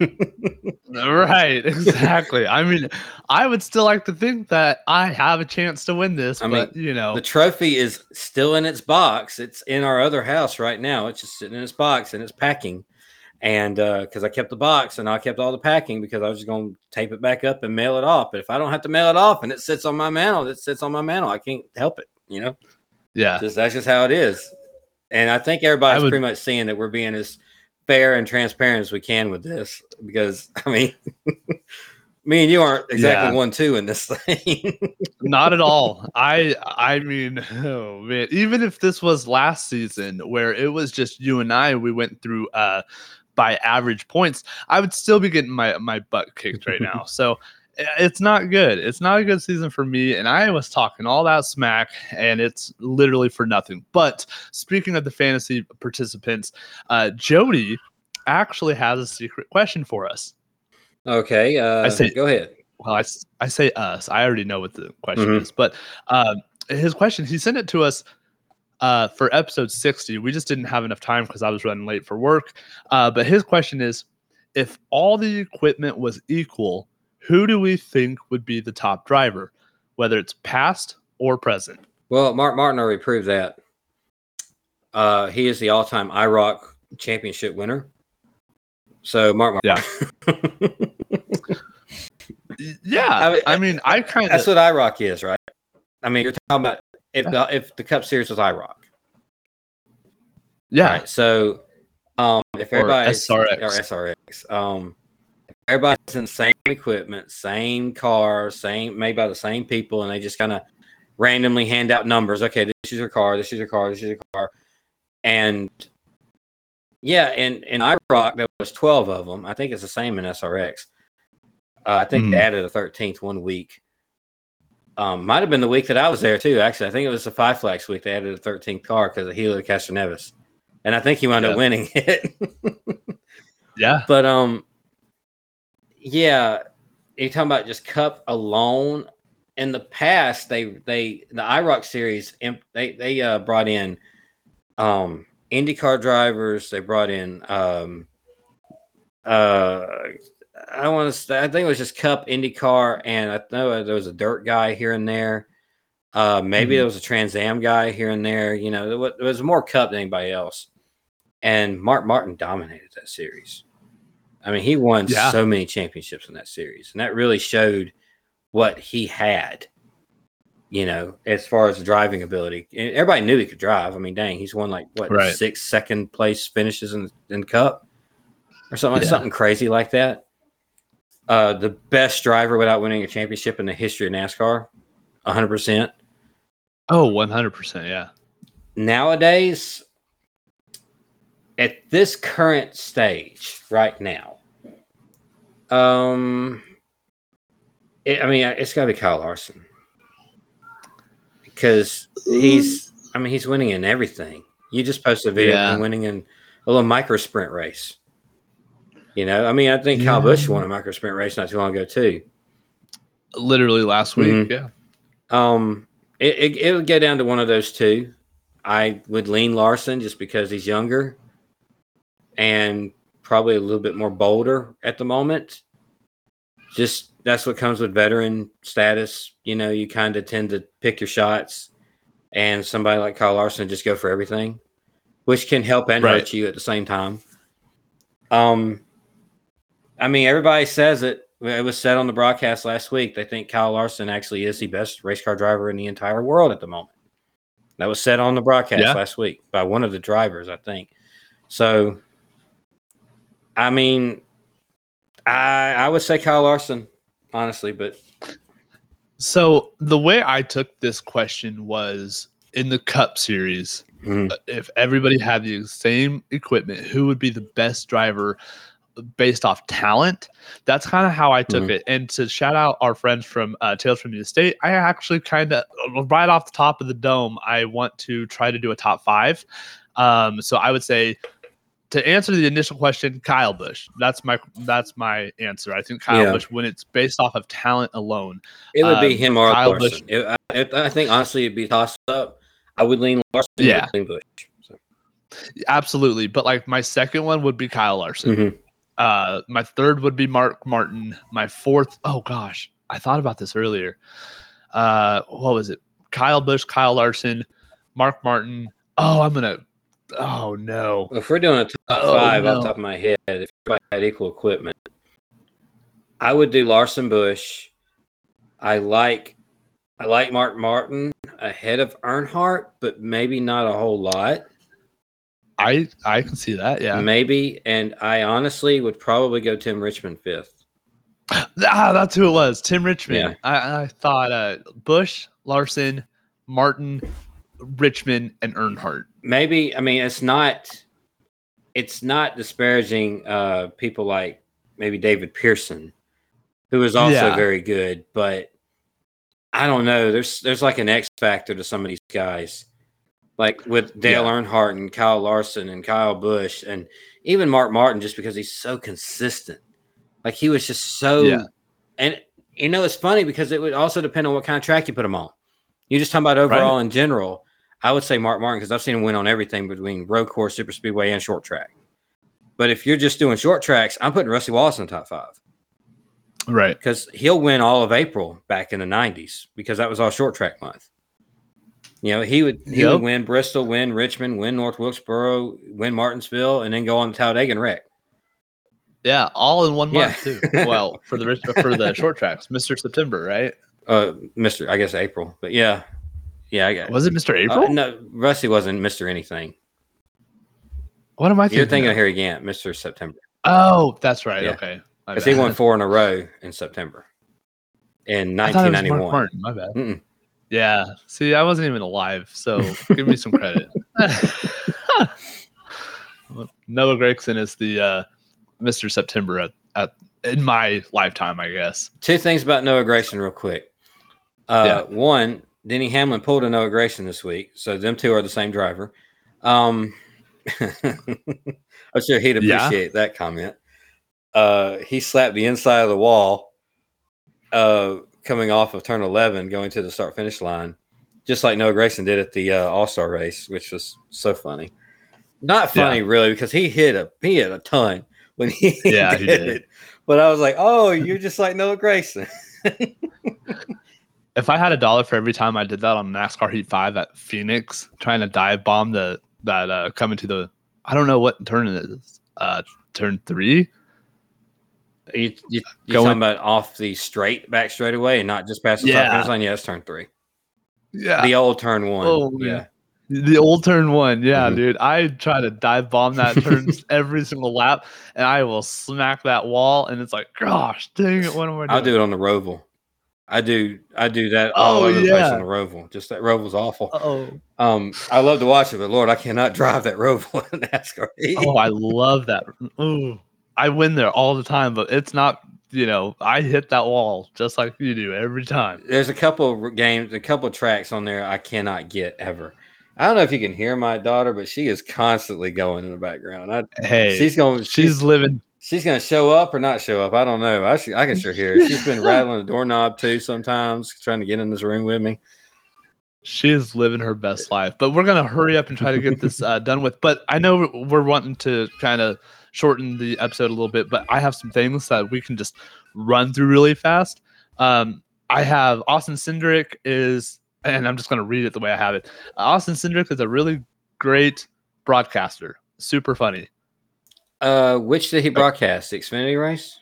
it. *laughs* Right, exactly. I mean, I would still like to think that I have a chance to win this, I mean, you know, the trophy is still in its box. It's in our other house right now. It's just sitting in its box and it's packing. And uh, because I kept the box and I kept all the packing because I was just going to tape it back up and mail it off. But if I don't have to mail it off and it sits on my mantle, it sits on my mantle. I can't help it. You know, yeah, just, that's just how it is. And I think everybody's would- pretty much seeing that we're being as fair and transparent as we can with this because *laughs* I mean, *laughs* Me and you aren't exactly Yeah. one two in this thing. *laughs* Not at all. I I mean, oh man, even if this was last season where it was just you and I, we went through uh by average points, I would still be getting my my butt kicked right now. So i- it's not good. It's not a good season for me. And I was talking all that smack, and it's literally for nothing. But speaking of the fantasy participants, uh Jody actually has a secret question for us. okay, uh, say- go ahead. well, I, I say us. I already know what the question Mhm. is, but um, his question, he sent it to us uh, for episode 60. We just didn't have enough time because I was running late for work. Uh, but his question is if all the equipment was equal, who do we think would be the top driver, whether it's past or present? Well, Mark Martin already proved that. Uh, he is the all-time IROC championship winner. So Mark, Yeah. *laughs* Yeah. I mean, I mean, I kind of. that's what IROC is, right? I mean, you're talking about if the if the Cup Series was IROC, Yeah. right? So, um, if everybody. SRX. or SRX, um, everybody's in the same equipment, same car, same made by the same people, and they just kind of randomly hand out numbers. Okay, this is your car. This is your car. This is your car, and yeah, in in IROC there was twelve of them. I think it's the same in SRX. Uh, I think they Mhm. added a thirteenth one week. Um, might have been the week that I was there too. Actually, I think it was the Five Flags week. They added a 13th car because of Helio Castroneves, and I think he wound Yeah. up winning *laughs* it. Yeah. but um, yeah, you're talking about just Cup alone. In the past, they they the IROC series they they uh, brought in um IndyCar drivers. They brought in um uh I want to say I think it was just Cup IndyCar, and I know there was a dirt guy here and there. Uh, maybe Mhm. there was a Trans Am guy here and there. You know, was, there was more Cup than anybody else. And Mark Martin dominated that series. I mean, he won Yeah. so many championships in that series, and that really showed what he had. You know, as far as driving ability, and everybody knew he could drive. I mean, dang, he's won like what Right. six second place finishes in in Cup or something Yeah. something crazy like that. Uh, the best driver without winning a championship in the history of NASCAR, hundred percent. Oh, 100%. Yeah. Nowadays, at this current stage, right now, um, it, I mean, it's got to be Kyle Larson because he's, I mean, he's winning in everything. You just posted a video Yeah. winning in a little micro sprint race. You know, I mean, I think Kyle Busch won a micro sprint race not too long ago too. Literally last week. Mhm. Yeah. Um, it, it it would go down to one of those two. I would lean Larson just because he's younger and probably a little bit more bolder at the moment. Just that's what comes with veteran status. You know, you kind of tend to pick your shots, and somebody like Kyle Larson just go for everything, which can help and Right. hurt you at the same time. Um, I mean, everybody says it. It was said on the broadcast last week. They think Kyle Larson actually is the best race car driver in the entire world at the moment. That was said on the broadcast Yeah. last week by one of the drivers, I think. So, I mean, I I would say Kyle Larson, honestly, but So the way I took this question was in the Cup Series. mm, If everybody had the same equipment, who would be the best driver based off talent? That's kind of how I took Mhm. it. And to shout out our friends from uh, Tales from the Estate, I actually kind of right off the top of the dome, I want to try to do a top five. Um, so I would say to answer the initial question, Kyle Busch. That's my that's my answer. I think Kyle Yeah. Busch when it's based off of talent alone. it would be Um, him or Kyle Larson. Busch- It- I, it- I think honestly, it'd be tossed up. I would lean Larson. Yeah. lean Busch. So, Absolutely. But like my second one would be Kyle Larson. mhm. Uh, my third would be Mark Martin. My fourth, oh gosh, I thought about this earlier. Uh, what was it? Kyle Busch, Kyle Larson, Mark Martin. Oh, I'm gonna. Oh no. If we're doing a top Oh, five off no. the top of my head, if everybody had equal equipment, I would do Larson Busch. I like I like Mark Martin ahead of Earnhardt, but maybe not a whole lot. I I can see that. Yeah. Maybe, and I honestly would probably go Tim Richmond fifth. Ah, that's who it was. Tim Richmond. Yeah. I, I thought uh, Busch, Larson, Martin, Richmond, and Earnhardt. maybe i mean it's not it's not disparaging uh people like maybe david pearson who is also Yeah. very good but i don't know there's there's like an x factor to some of these guys like with dale Yeah. earnhardt and kyle larson and kyle busch and even mark martin just because he's so consistent like he was just so Yeah. and you know it's funny because it would also depend on what kind of track you put him on you just talking about overall in general I would say Mark Martin because I've seen him win on everything between road course, super speedway, and short track. But if you're just doing short tracks, I'm putting Rusty Wallace in the top five Right. because he'll win all of April back in the '90s because that was all short track month. You know, he would he Yep. would win Bristol, win Richmond, win North Wilkesboro, win Martinsville, and then go on to Talladega and wreck. Yeah, all in one Yeah. month too. well, for the for the short tracks, Mr. September, right? Uh, Mister, I guess April, but yeah, yeah, I got. Was it Mr. Uh, April? no, Rusty wasn't Mister anything. What am I thinking? You're thinking of of? Harry Gant, Mister September. Oh, that's right. Yeah. Okay. Because he won four in a row in September in I thought it was Mark 1991. Martin. My bad. Mm-mm. Yeah. See, I wasn't even alive, so give me some credit. *laughs* Noah Gragson is the uh, Mr. September at, at in my lifetime, I guess. Two things about Noah Gragson, real quick. Uh, One, Denny Hamlin pulled a Noah Gragson this week, so them two are the same driver. Um, *laughs* I'm sure he'd Yeah. appreciate that comment. Uh, he slapped the inside of the wall uh, coming off of turn 11, going to the start finish line, just like Noah Gragson did at the uh, All Star race, which was so funny. Not funny, really, because he hit a he hit a ton when he Yeah, he *laughs* did did. it. But I was like, oh, you're just like Noah Gragson. *laughs* If I had a dollar for every time I did that on NASCAR Heat Five at Phoenix, trying to dive bomb the that uh, coming to the I don't know what turn it is, uh, turn three. You you you Going- talking about off the straight back straight away and not just past the Yeah. top finish line? Yeah, it's turn three. Yeah, The old turn one. Oh, yeah. The old turn one, yeah, Mhm. dude. I try to dive bomb that *laughs* turn every single lap, and I will smack that wall, and it's like, gosh, dang it, what am I doing? I'll do it on the Roval. I do I do that all Oh, over the place yeah. on the Roval. Just that Roval's awful. Oh, Um, I love to watch it, but Lord, I cannot drive that Roval *laughs* in NASCAR. oh, I love that. Ooh, I win there all the time, but it's not. You know, I hit that wall just like you do every time. There's a couple of games, a couple of tracks on there I cannot get ever. I don't know if you can hear my daughter, but she is constantly going in the background. I, Hey, she's going. she's She's living. She's going to show up or not show up. I don't know. I I can sure hear. her. She's been *laughs* rattling the doorknob too sometimes, trying to get in this room with me. She is living her best life. But we're gonna hurry up and try to get this uh, done with. But I know we're wanting to kind of shorten the episode a little bit, but I have some things that we can just run through really fast. Um, I have Austin Cindric is, and I'm just gonna read it the way I have it. Austin Cindric is a really great broadcaster, super funny. Uh, which did he broadcast? The Xfinity race?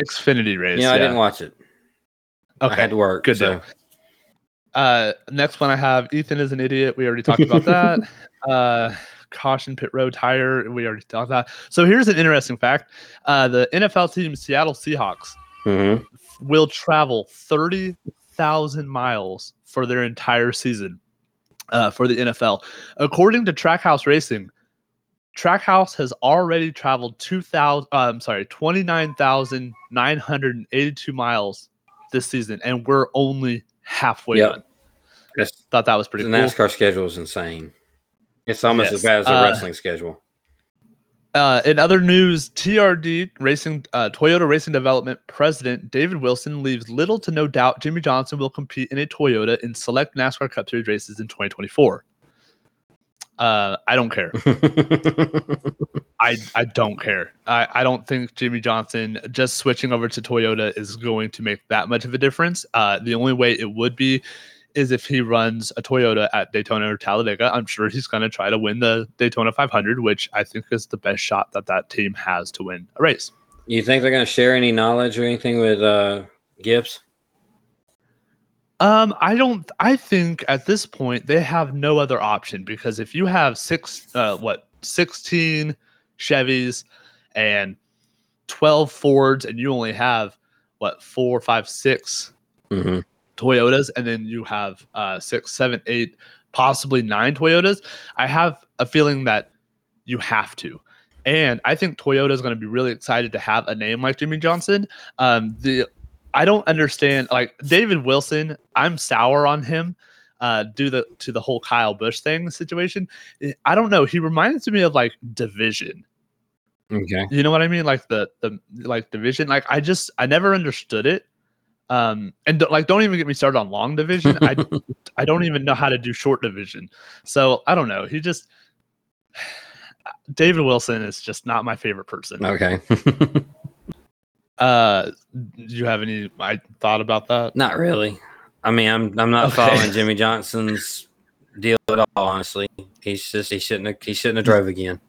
Xfinity race. Yeah, I didn't watch it. I Okay. had to work. good so. deal. Uh, next one I have Ethan is an idiot. We already talked about that. *laughs* Uh, caution pit road tire. We already talked that. So here's an interesting fact: uh, the NFL team Seattle Seahawks Mhm. will travel thirty thousand miles for their entire season uh, for the NFL, according to Trackhouse Racing. Trackhouse has already traveled two thousand. Uh, I'm sorry, twenty nine thousand nine hundred and eighty two miles this season, and we're only halfway Yep. done. That's- Thought that was The pretty cool. NASCAR schedule is insane. It's almost as bad as the Uh, wrestling schedule. Uh, in other news, TRD Racing, uh, Toyota Racing Development President David Wilson leaves little to no doubt Jimmie Johnson will compete in a Toyota in select NASCAR Cup Series races in 2024. Uh, I don't care. *laughs* I, I don't care. I, I don't think Jimmie Johnson just switching over to Toyota is going to make that much of a difference. Uh, the only way it would be is if he runs a Toyota at Daytona or Talladega. I'm sure he's going to try to win the Daytona 500, which I think is the best shot that that team has to win a race. you think they're going to share any knowledge or anything with uh, Gibbs? Um, I don't. I think at this point they have no other option because if you have six, uh, what, sixteen Chevys and twelve Fords, and you only have what four, five, six Mhm. Toyotas, and then you have uh, six, seven, eight, possibly nine Toyotas. I have a feeling that you have to. And I think Toyota is going to be really excited to have a name like Jimmie Johnson. Um, the I don't understand like David Wilson. I'm sour on him uh, due the to the whole Kyle Busch thing situation. I don't know. He reminds me of like Division. Okay. You know what I mean? Like the the like division. Like I just I never understood it. Um and like don't even get me started on long division. I *laughs* I don't even know how to do short division. So I don't know. He just *sighs* David Wilson is just not my favorite person. Okay. *laughs* Uh do you have any I thought about that? not really. I mean, I'm I'm not Okay. following Jimmie Johnson's deal at all. Honestly, he's just he shouldn't have, he shouldn't have drove again.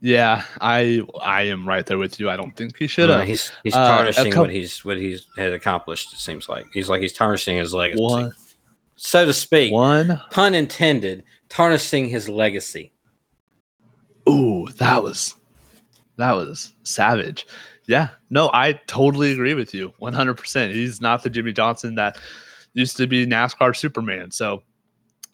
Yeah, I I am right there with you. I don't think he should Uh, have. he's he's Uh, tarnishing what he's what he's had accomplished. It seems like he's like he's tarnishing his legacy, one so to speak. one Pun intended. Tarnishing his legacy. Ooh, that was that was savage. Yeah, no, I totally agree with you 100%. He's not the Jimmie Johnson that used to be NASCAR Superman. So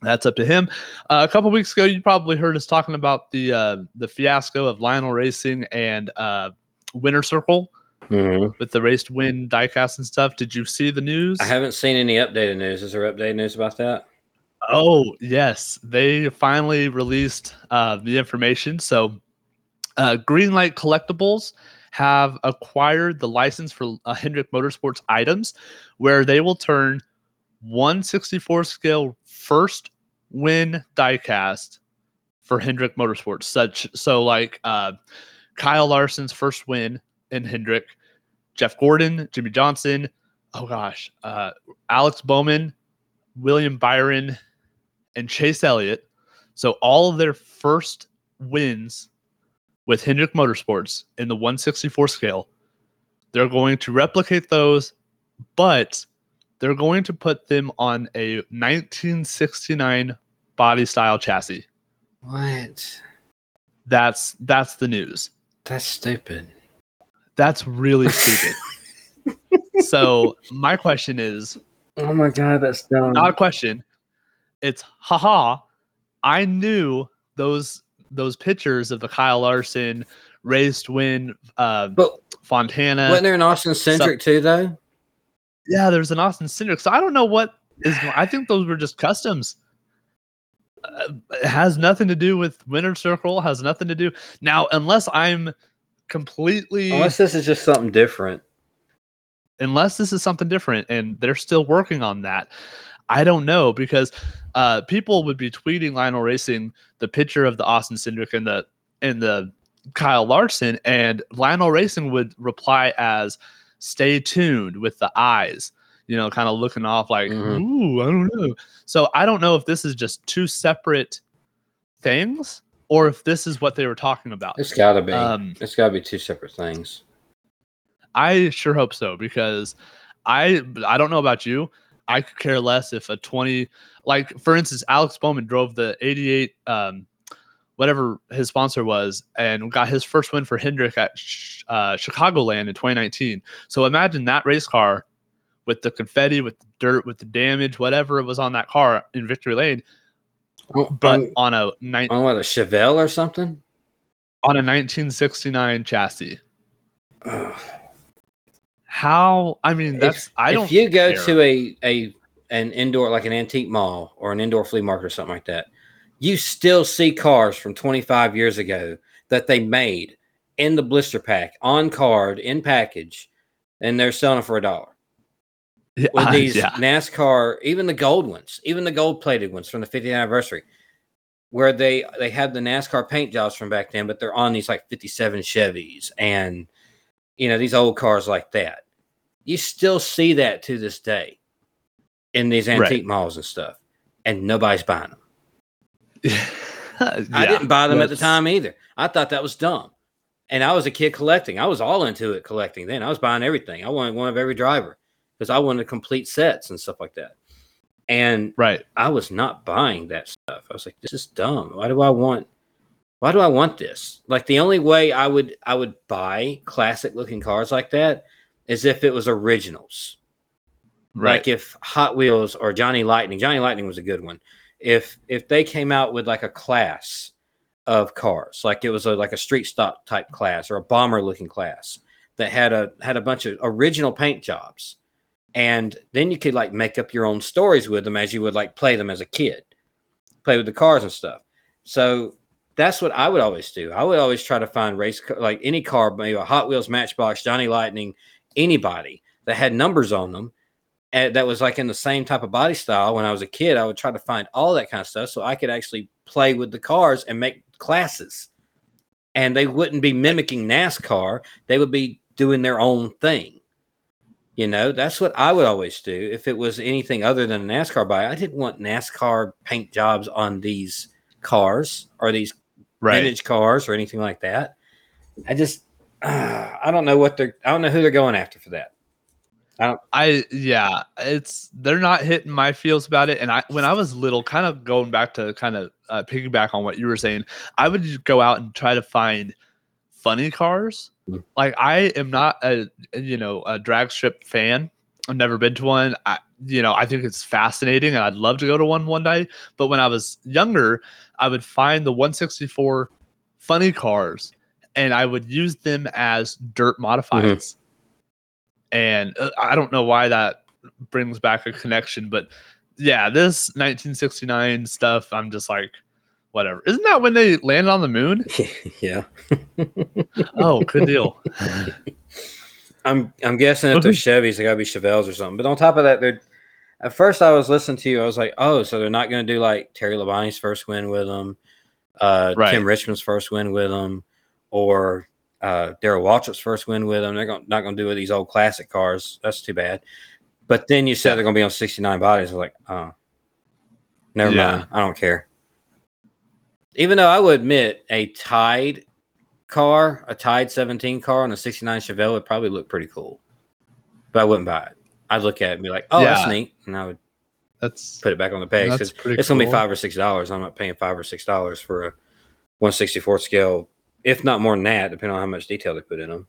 that's up to him. Uh, a couple weeks ago, you probably heard us talking about the uh, the fiasco of Lionel Racing and uh, Winner Circle Mhm. with the race to win diecast and stuff. Did you see the news? I haven't seen any updated news. Is there updated news about that? Oh, yes. They finally released uh, the information. So, uh, Greenlight Collectibles have acquired the license for uh, Hendrick Motorsports items, where they will turn 164 scale first win diecast for Hendrick Motorsports. Such so, like uh, Kyle Larson's first win in Hendrick, Jeff Gordon, Jimmie Johnson. Oh gosh, uh, Alex Bowman, William Byron, and Chase Elliott. So all of their first wins with Hendrick Motorsports in the 164 scale, they're going to replicate those, but they're going to put them on a 1969 body style chassis. What? That's that's the news. That's stupid. That's really stupid. *laughs* so my question is Oh my god, that's dumb. not a question. It's haha. I knew those those pictures of the Kyle Larson raced win uh, but Fontana. wasn't there an Austin Cindric too though? yeah, there's an Austin Cindric. So I don't know what is. I think those were just customs. Uh, it has nothing to do with Winner Circle. Has nothing to do now, unless I'm completely Unless this is just something different. unless this is something different and they're still working on that i don't know because uh people would be tweeting lionel racing the picture of the austin cindric and the and the kyle larson and lionel racing would reply as stay tuned with the eyes you know kind of looking off like Mhm. ooh i don't know so i don't know if this is just two separate things or if this is what they were talking about It's gotta be. um it's gotta be two separate things. I sure hope so because I I don't know about you. I could care less if a 20 like for instance Alex Bowman drove the 88 um whatever his sponsor was and got his first win for Hendrick at uh, Chicagoland in 2019. So imagine that race car with the confetti, with the dirt, with the damage, whatever it was on that car in Victory Lane, but on, on a nine on what a Chevelle or something. on a 1969 chassis. Ugh. How I mean that's I don't if you go care. to a a an indoor like an antique mall or an indoor flea market or something like that, you still see cars from 25 years ago that they made in the blister pack on card in package, and they're selling them for a dollar. Yeah, With *laughs* these yeah. NASCAR, even the gold ones, even the gold plated ones from the 50th anniversary, where they they have the NASCAR paint jobs from back then, but they're on these like 57 Chevys and you know these old cars like that. You still see that to this day in these Right. antique malls and stuff, and nobody's buying them. *laughs* I didn't buy them at the time either. I thought that was dumb. And I was a kid collecting. I was all into it collecting then. I was buying everything. I wanted one of every driver because I wanted complete sets and stuff like that. And Right. I was not buying that stuff. I was like, this is dumb. Why do I want why do I want this? Like the only way I would I would buy classic looking cars like that as if it was originals. Right. Like if Hot Wheels or Johnny Lightning, Johnny Lightning was a good one. If if they came out with like a class of cars, like it was a, like a street stock type class or a bomber looking class that had a had a bunch of original paint jobs, and then you could like make up your own stories with them as you would like play them as a kid, play with the cars and stuff. So that's what I would always do. I would always try to find race like any car, maybe a Hot Wheels, Matchbox, Johnny Lightning, anybody that had numbers on them and that was like in the same type of body style when I was a kid. I would try to find all that kind of stuff so I could actually play with the cars and make classes. And they wouldn't be mimicking NASCAR, they would be doing their own thing. You know, that's what I would always do. If it was anything other than a NASCAR bike, I didn't want NASCAR paint jobs on these cars or these right. vintage cars or anything like that. I just, uh, I don't know what they're, I don't know who they're going after for that. I I, yeah, it's they're not hitting my feels about it. And I when I was little, kind of going back to kind of uh, piggyback on what you were saying, I would go out and try to find funny cars. Mm. Like I am not a you know a drag strip fan. I've never been to one. I you know I think it's fascinating, and I'd love to go to one one day. But when I was younger, I would find the 164 funny cars, and I would use them as dirt modifieds and uh, I don't know why that brings back a connection, but yeah, this 1969 stuff, I'm just like, whatever. Isn't that when they landed on the moon? *laughs* yeah. Oh, good deal. *laughs* I'm I'm guessing if they're *laughs* Chevys, they gotta be Chevelles or something. But on top of that, they're at first I was listening to you, I was like, oh, so they're not gonna do like Terry Labonte's first win with them, uh Right. Tim Richmond's first win with them, or uh Darrell Waltrip's first win with them. They're gonna, not gonna do with these old classic cars. That's too bad. But then you said they're gonna be on 69 bodies. I was like, oh, never Yeah. mind. I don't care. Even though I would admit a Tide car, a Tide 17 car on a 69 Chevelle would probably look pretty cool. But I wouldn't buy it. I'd look at it and be like, oh, that's neat. And I would That's put it back on the because pretty it's going to be five or six dollars. I'm not paying five or six dollars for a 164 scale, if not more than that, depending on how much detail they put in them.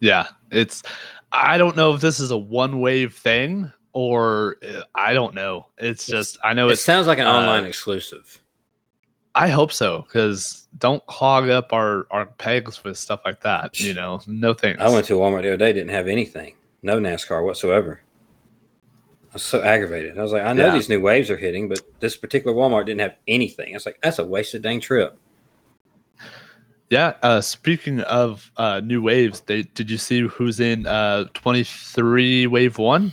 yeah. It's I don't know if this is a one wave thing or uh, I don't know. It's just I know It sounds like an uh, online exclusive. I hope so because don't clog up our our pegs with stuff like that. You know, no thanks. I went to Walmart the other day, didn't have anything, no NASCAR whatsoever. I was so aggravated. I was like, I know Yeah. these new waves are hitting, but this particular Walmart didn't have anything. I was like, that's a wasted dang trip. Yeah. Uh, speaking of uh, new waves, they did you see who's in uh, 23 wave one?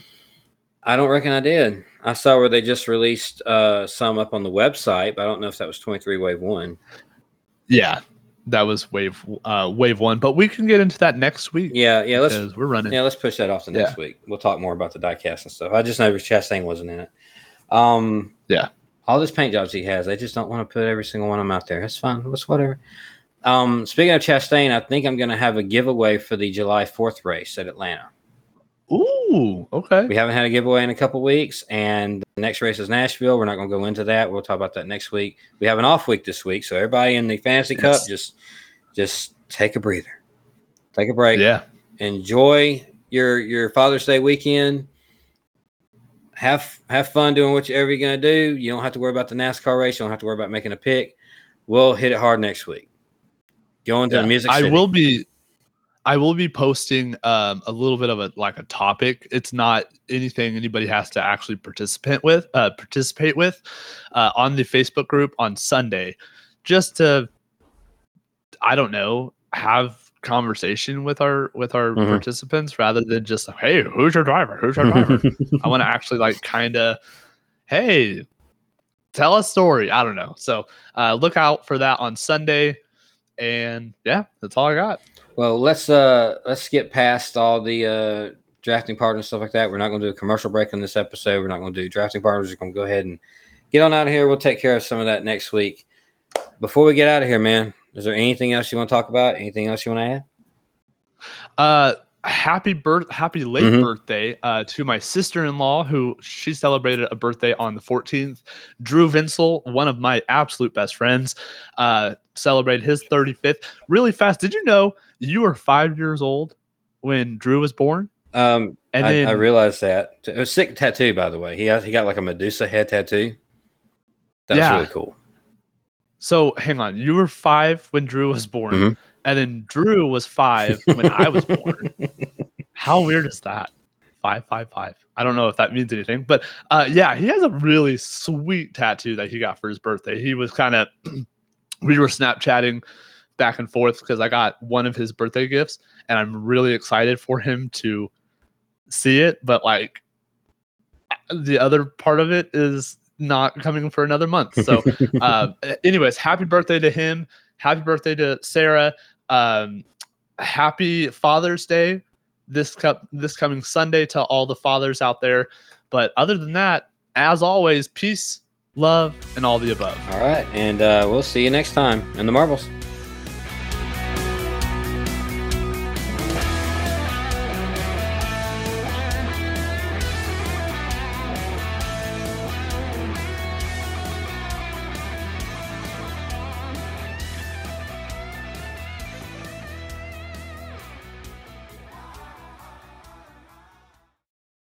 I don't reckon I did. I saw where they just released uh, some up on the website, but I don't know if that was 23 Wave 1. Yeah, that was wave uh, wave one. But we can get into that next week Yeah, yeah, let's we're running. yeah, let's push that off to next week. We'll talk more about the diecast and stuff. I just know Chastain wasn't in it. Um, Yeah. all those paint jobs he has, they just don't want to put every single one of them out there. That's fine. That's whatever. Um, speaking of Chastain, I think I'm going to have a giveaway for the July 4th race at Atlanta. Ooh, okay. We haven't had a giveaway in a couple weeks, and the next race is Nashville. We're not going to go into that. We'll talk about that next week. We have an off week this week, so everybody in the fantasy cup just just take a breather, take a break, Yeah, enjoy your your Father's Day weekend. Have have fun doing whatever you're going to do. You don't have to worry about the NASCAR race. You don't have to worry about making a pick. We'll hit it hard next week. Go to yeah. the music. I will be. I will be posting um, a little bit of a like a topic. It's not anything anybody has to actually participate with. Uh, participate with uh, on the Facebook group on Sunday, just to I don't know have conversation with our with our Mhm. participants rather than just hey who's your driver who's your driver *laughs* I want to actually like kind of, hey, tell a story. I don't know. So uh, look out for that on Sunday. And yeah, that's all I got. Well, let's uh let's skip past all the uh drafting partners stuff like that. We're not going to do a commercial break on this episode. We're not going to do drafting partners. We're going to go ahead and get on out of here. We'll take care of some of that next week. Before we get out of here, man, is there anything else you want to talk about? Anything else you want to add? Uh, happy birth, happy late Mhm. birthday uh, to my sister-in-law, who she celebrated a birthday on the 14th. Drew Vinsel, one of my absolute best friends, uh, celebrated his 35th. Really fast. Did you know you were five years old when Drew was born. Um, And I, then I realized that it was a sick tattoo, by the way. He has, he got like a Medusa head tattoo. That's Yeah. really cool. so hang on, you were five when Drew was born, Mhm. And then Drew was five when I was born. *laughs* How weird is that? Five, five, five. I don't know if that means anything, but uh, yeah, he has a really sweet tattoo that he got for his birthday. He was kind of, *clears throat* we were Snapchatting back and forth because I got one of his birthday gifts, and I'm really excited for him to see it. But like, the other part of it is not coming for another month. So, *laughs* uh, anyways, happy birthday to him. Happy birthday to Sarah. Um, happy Father's Day this cup this coming Sunday to all the fathers out there. But other than that, as always, peace, love, and all the above. All right. And uh, we'll see you next time in the marbles.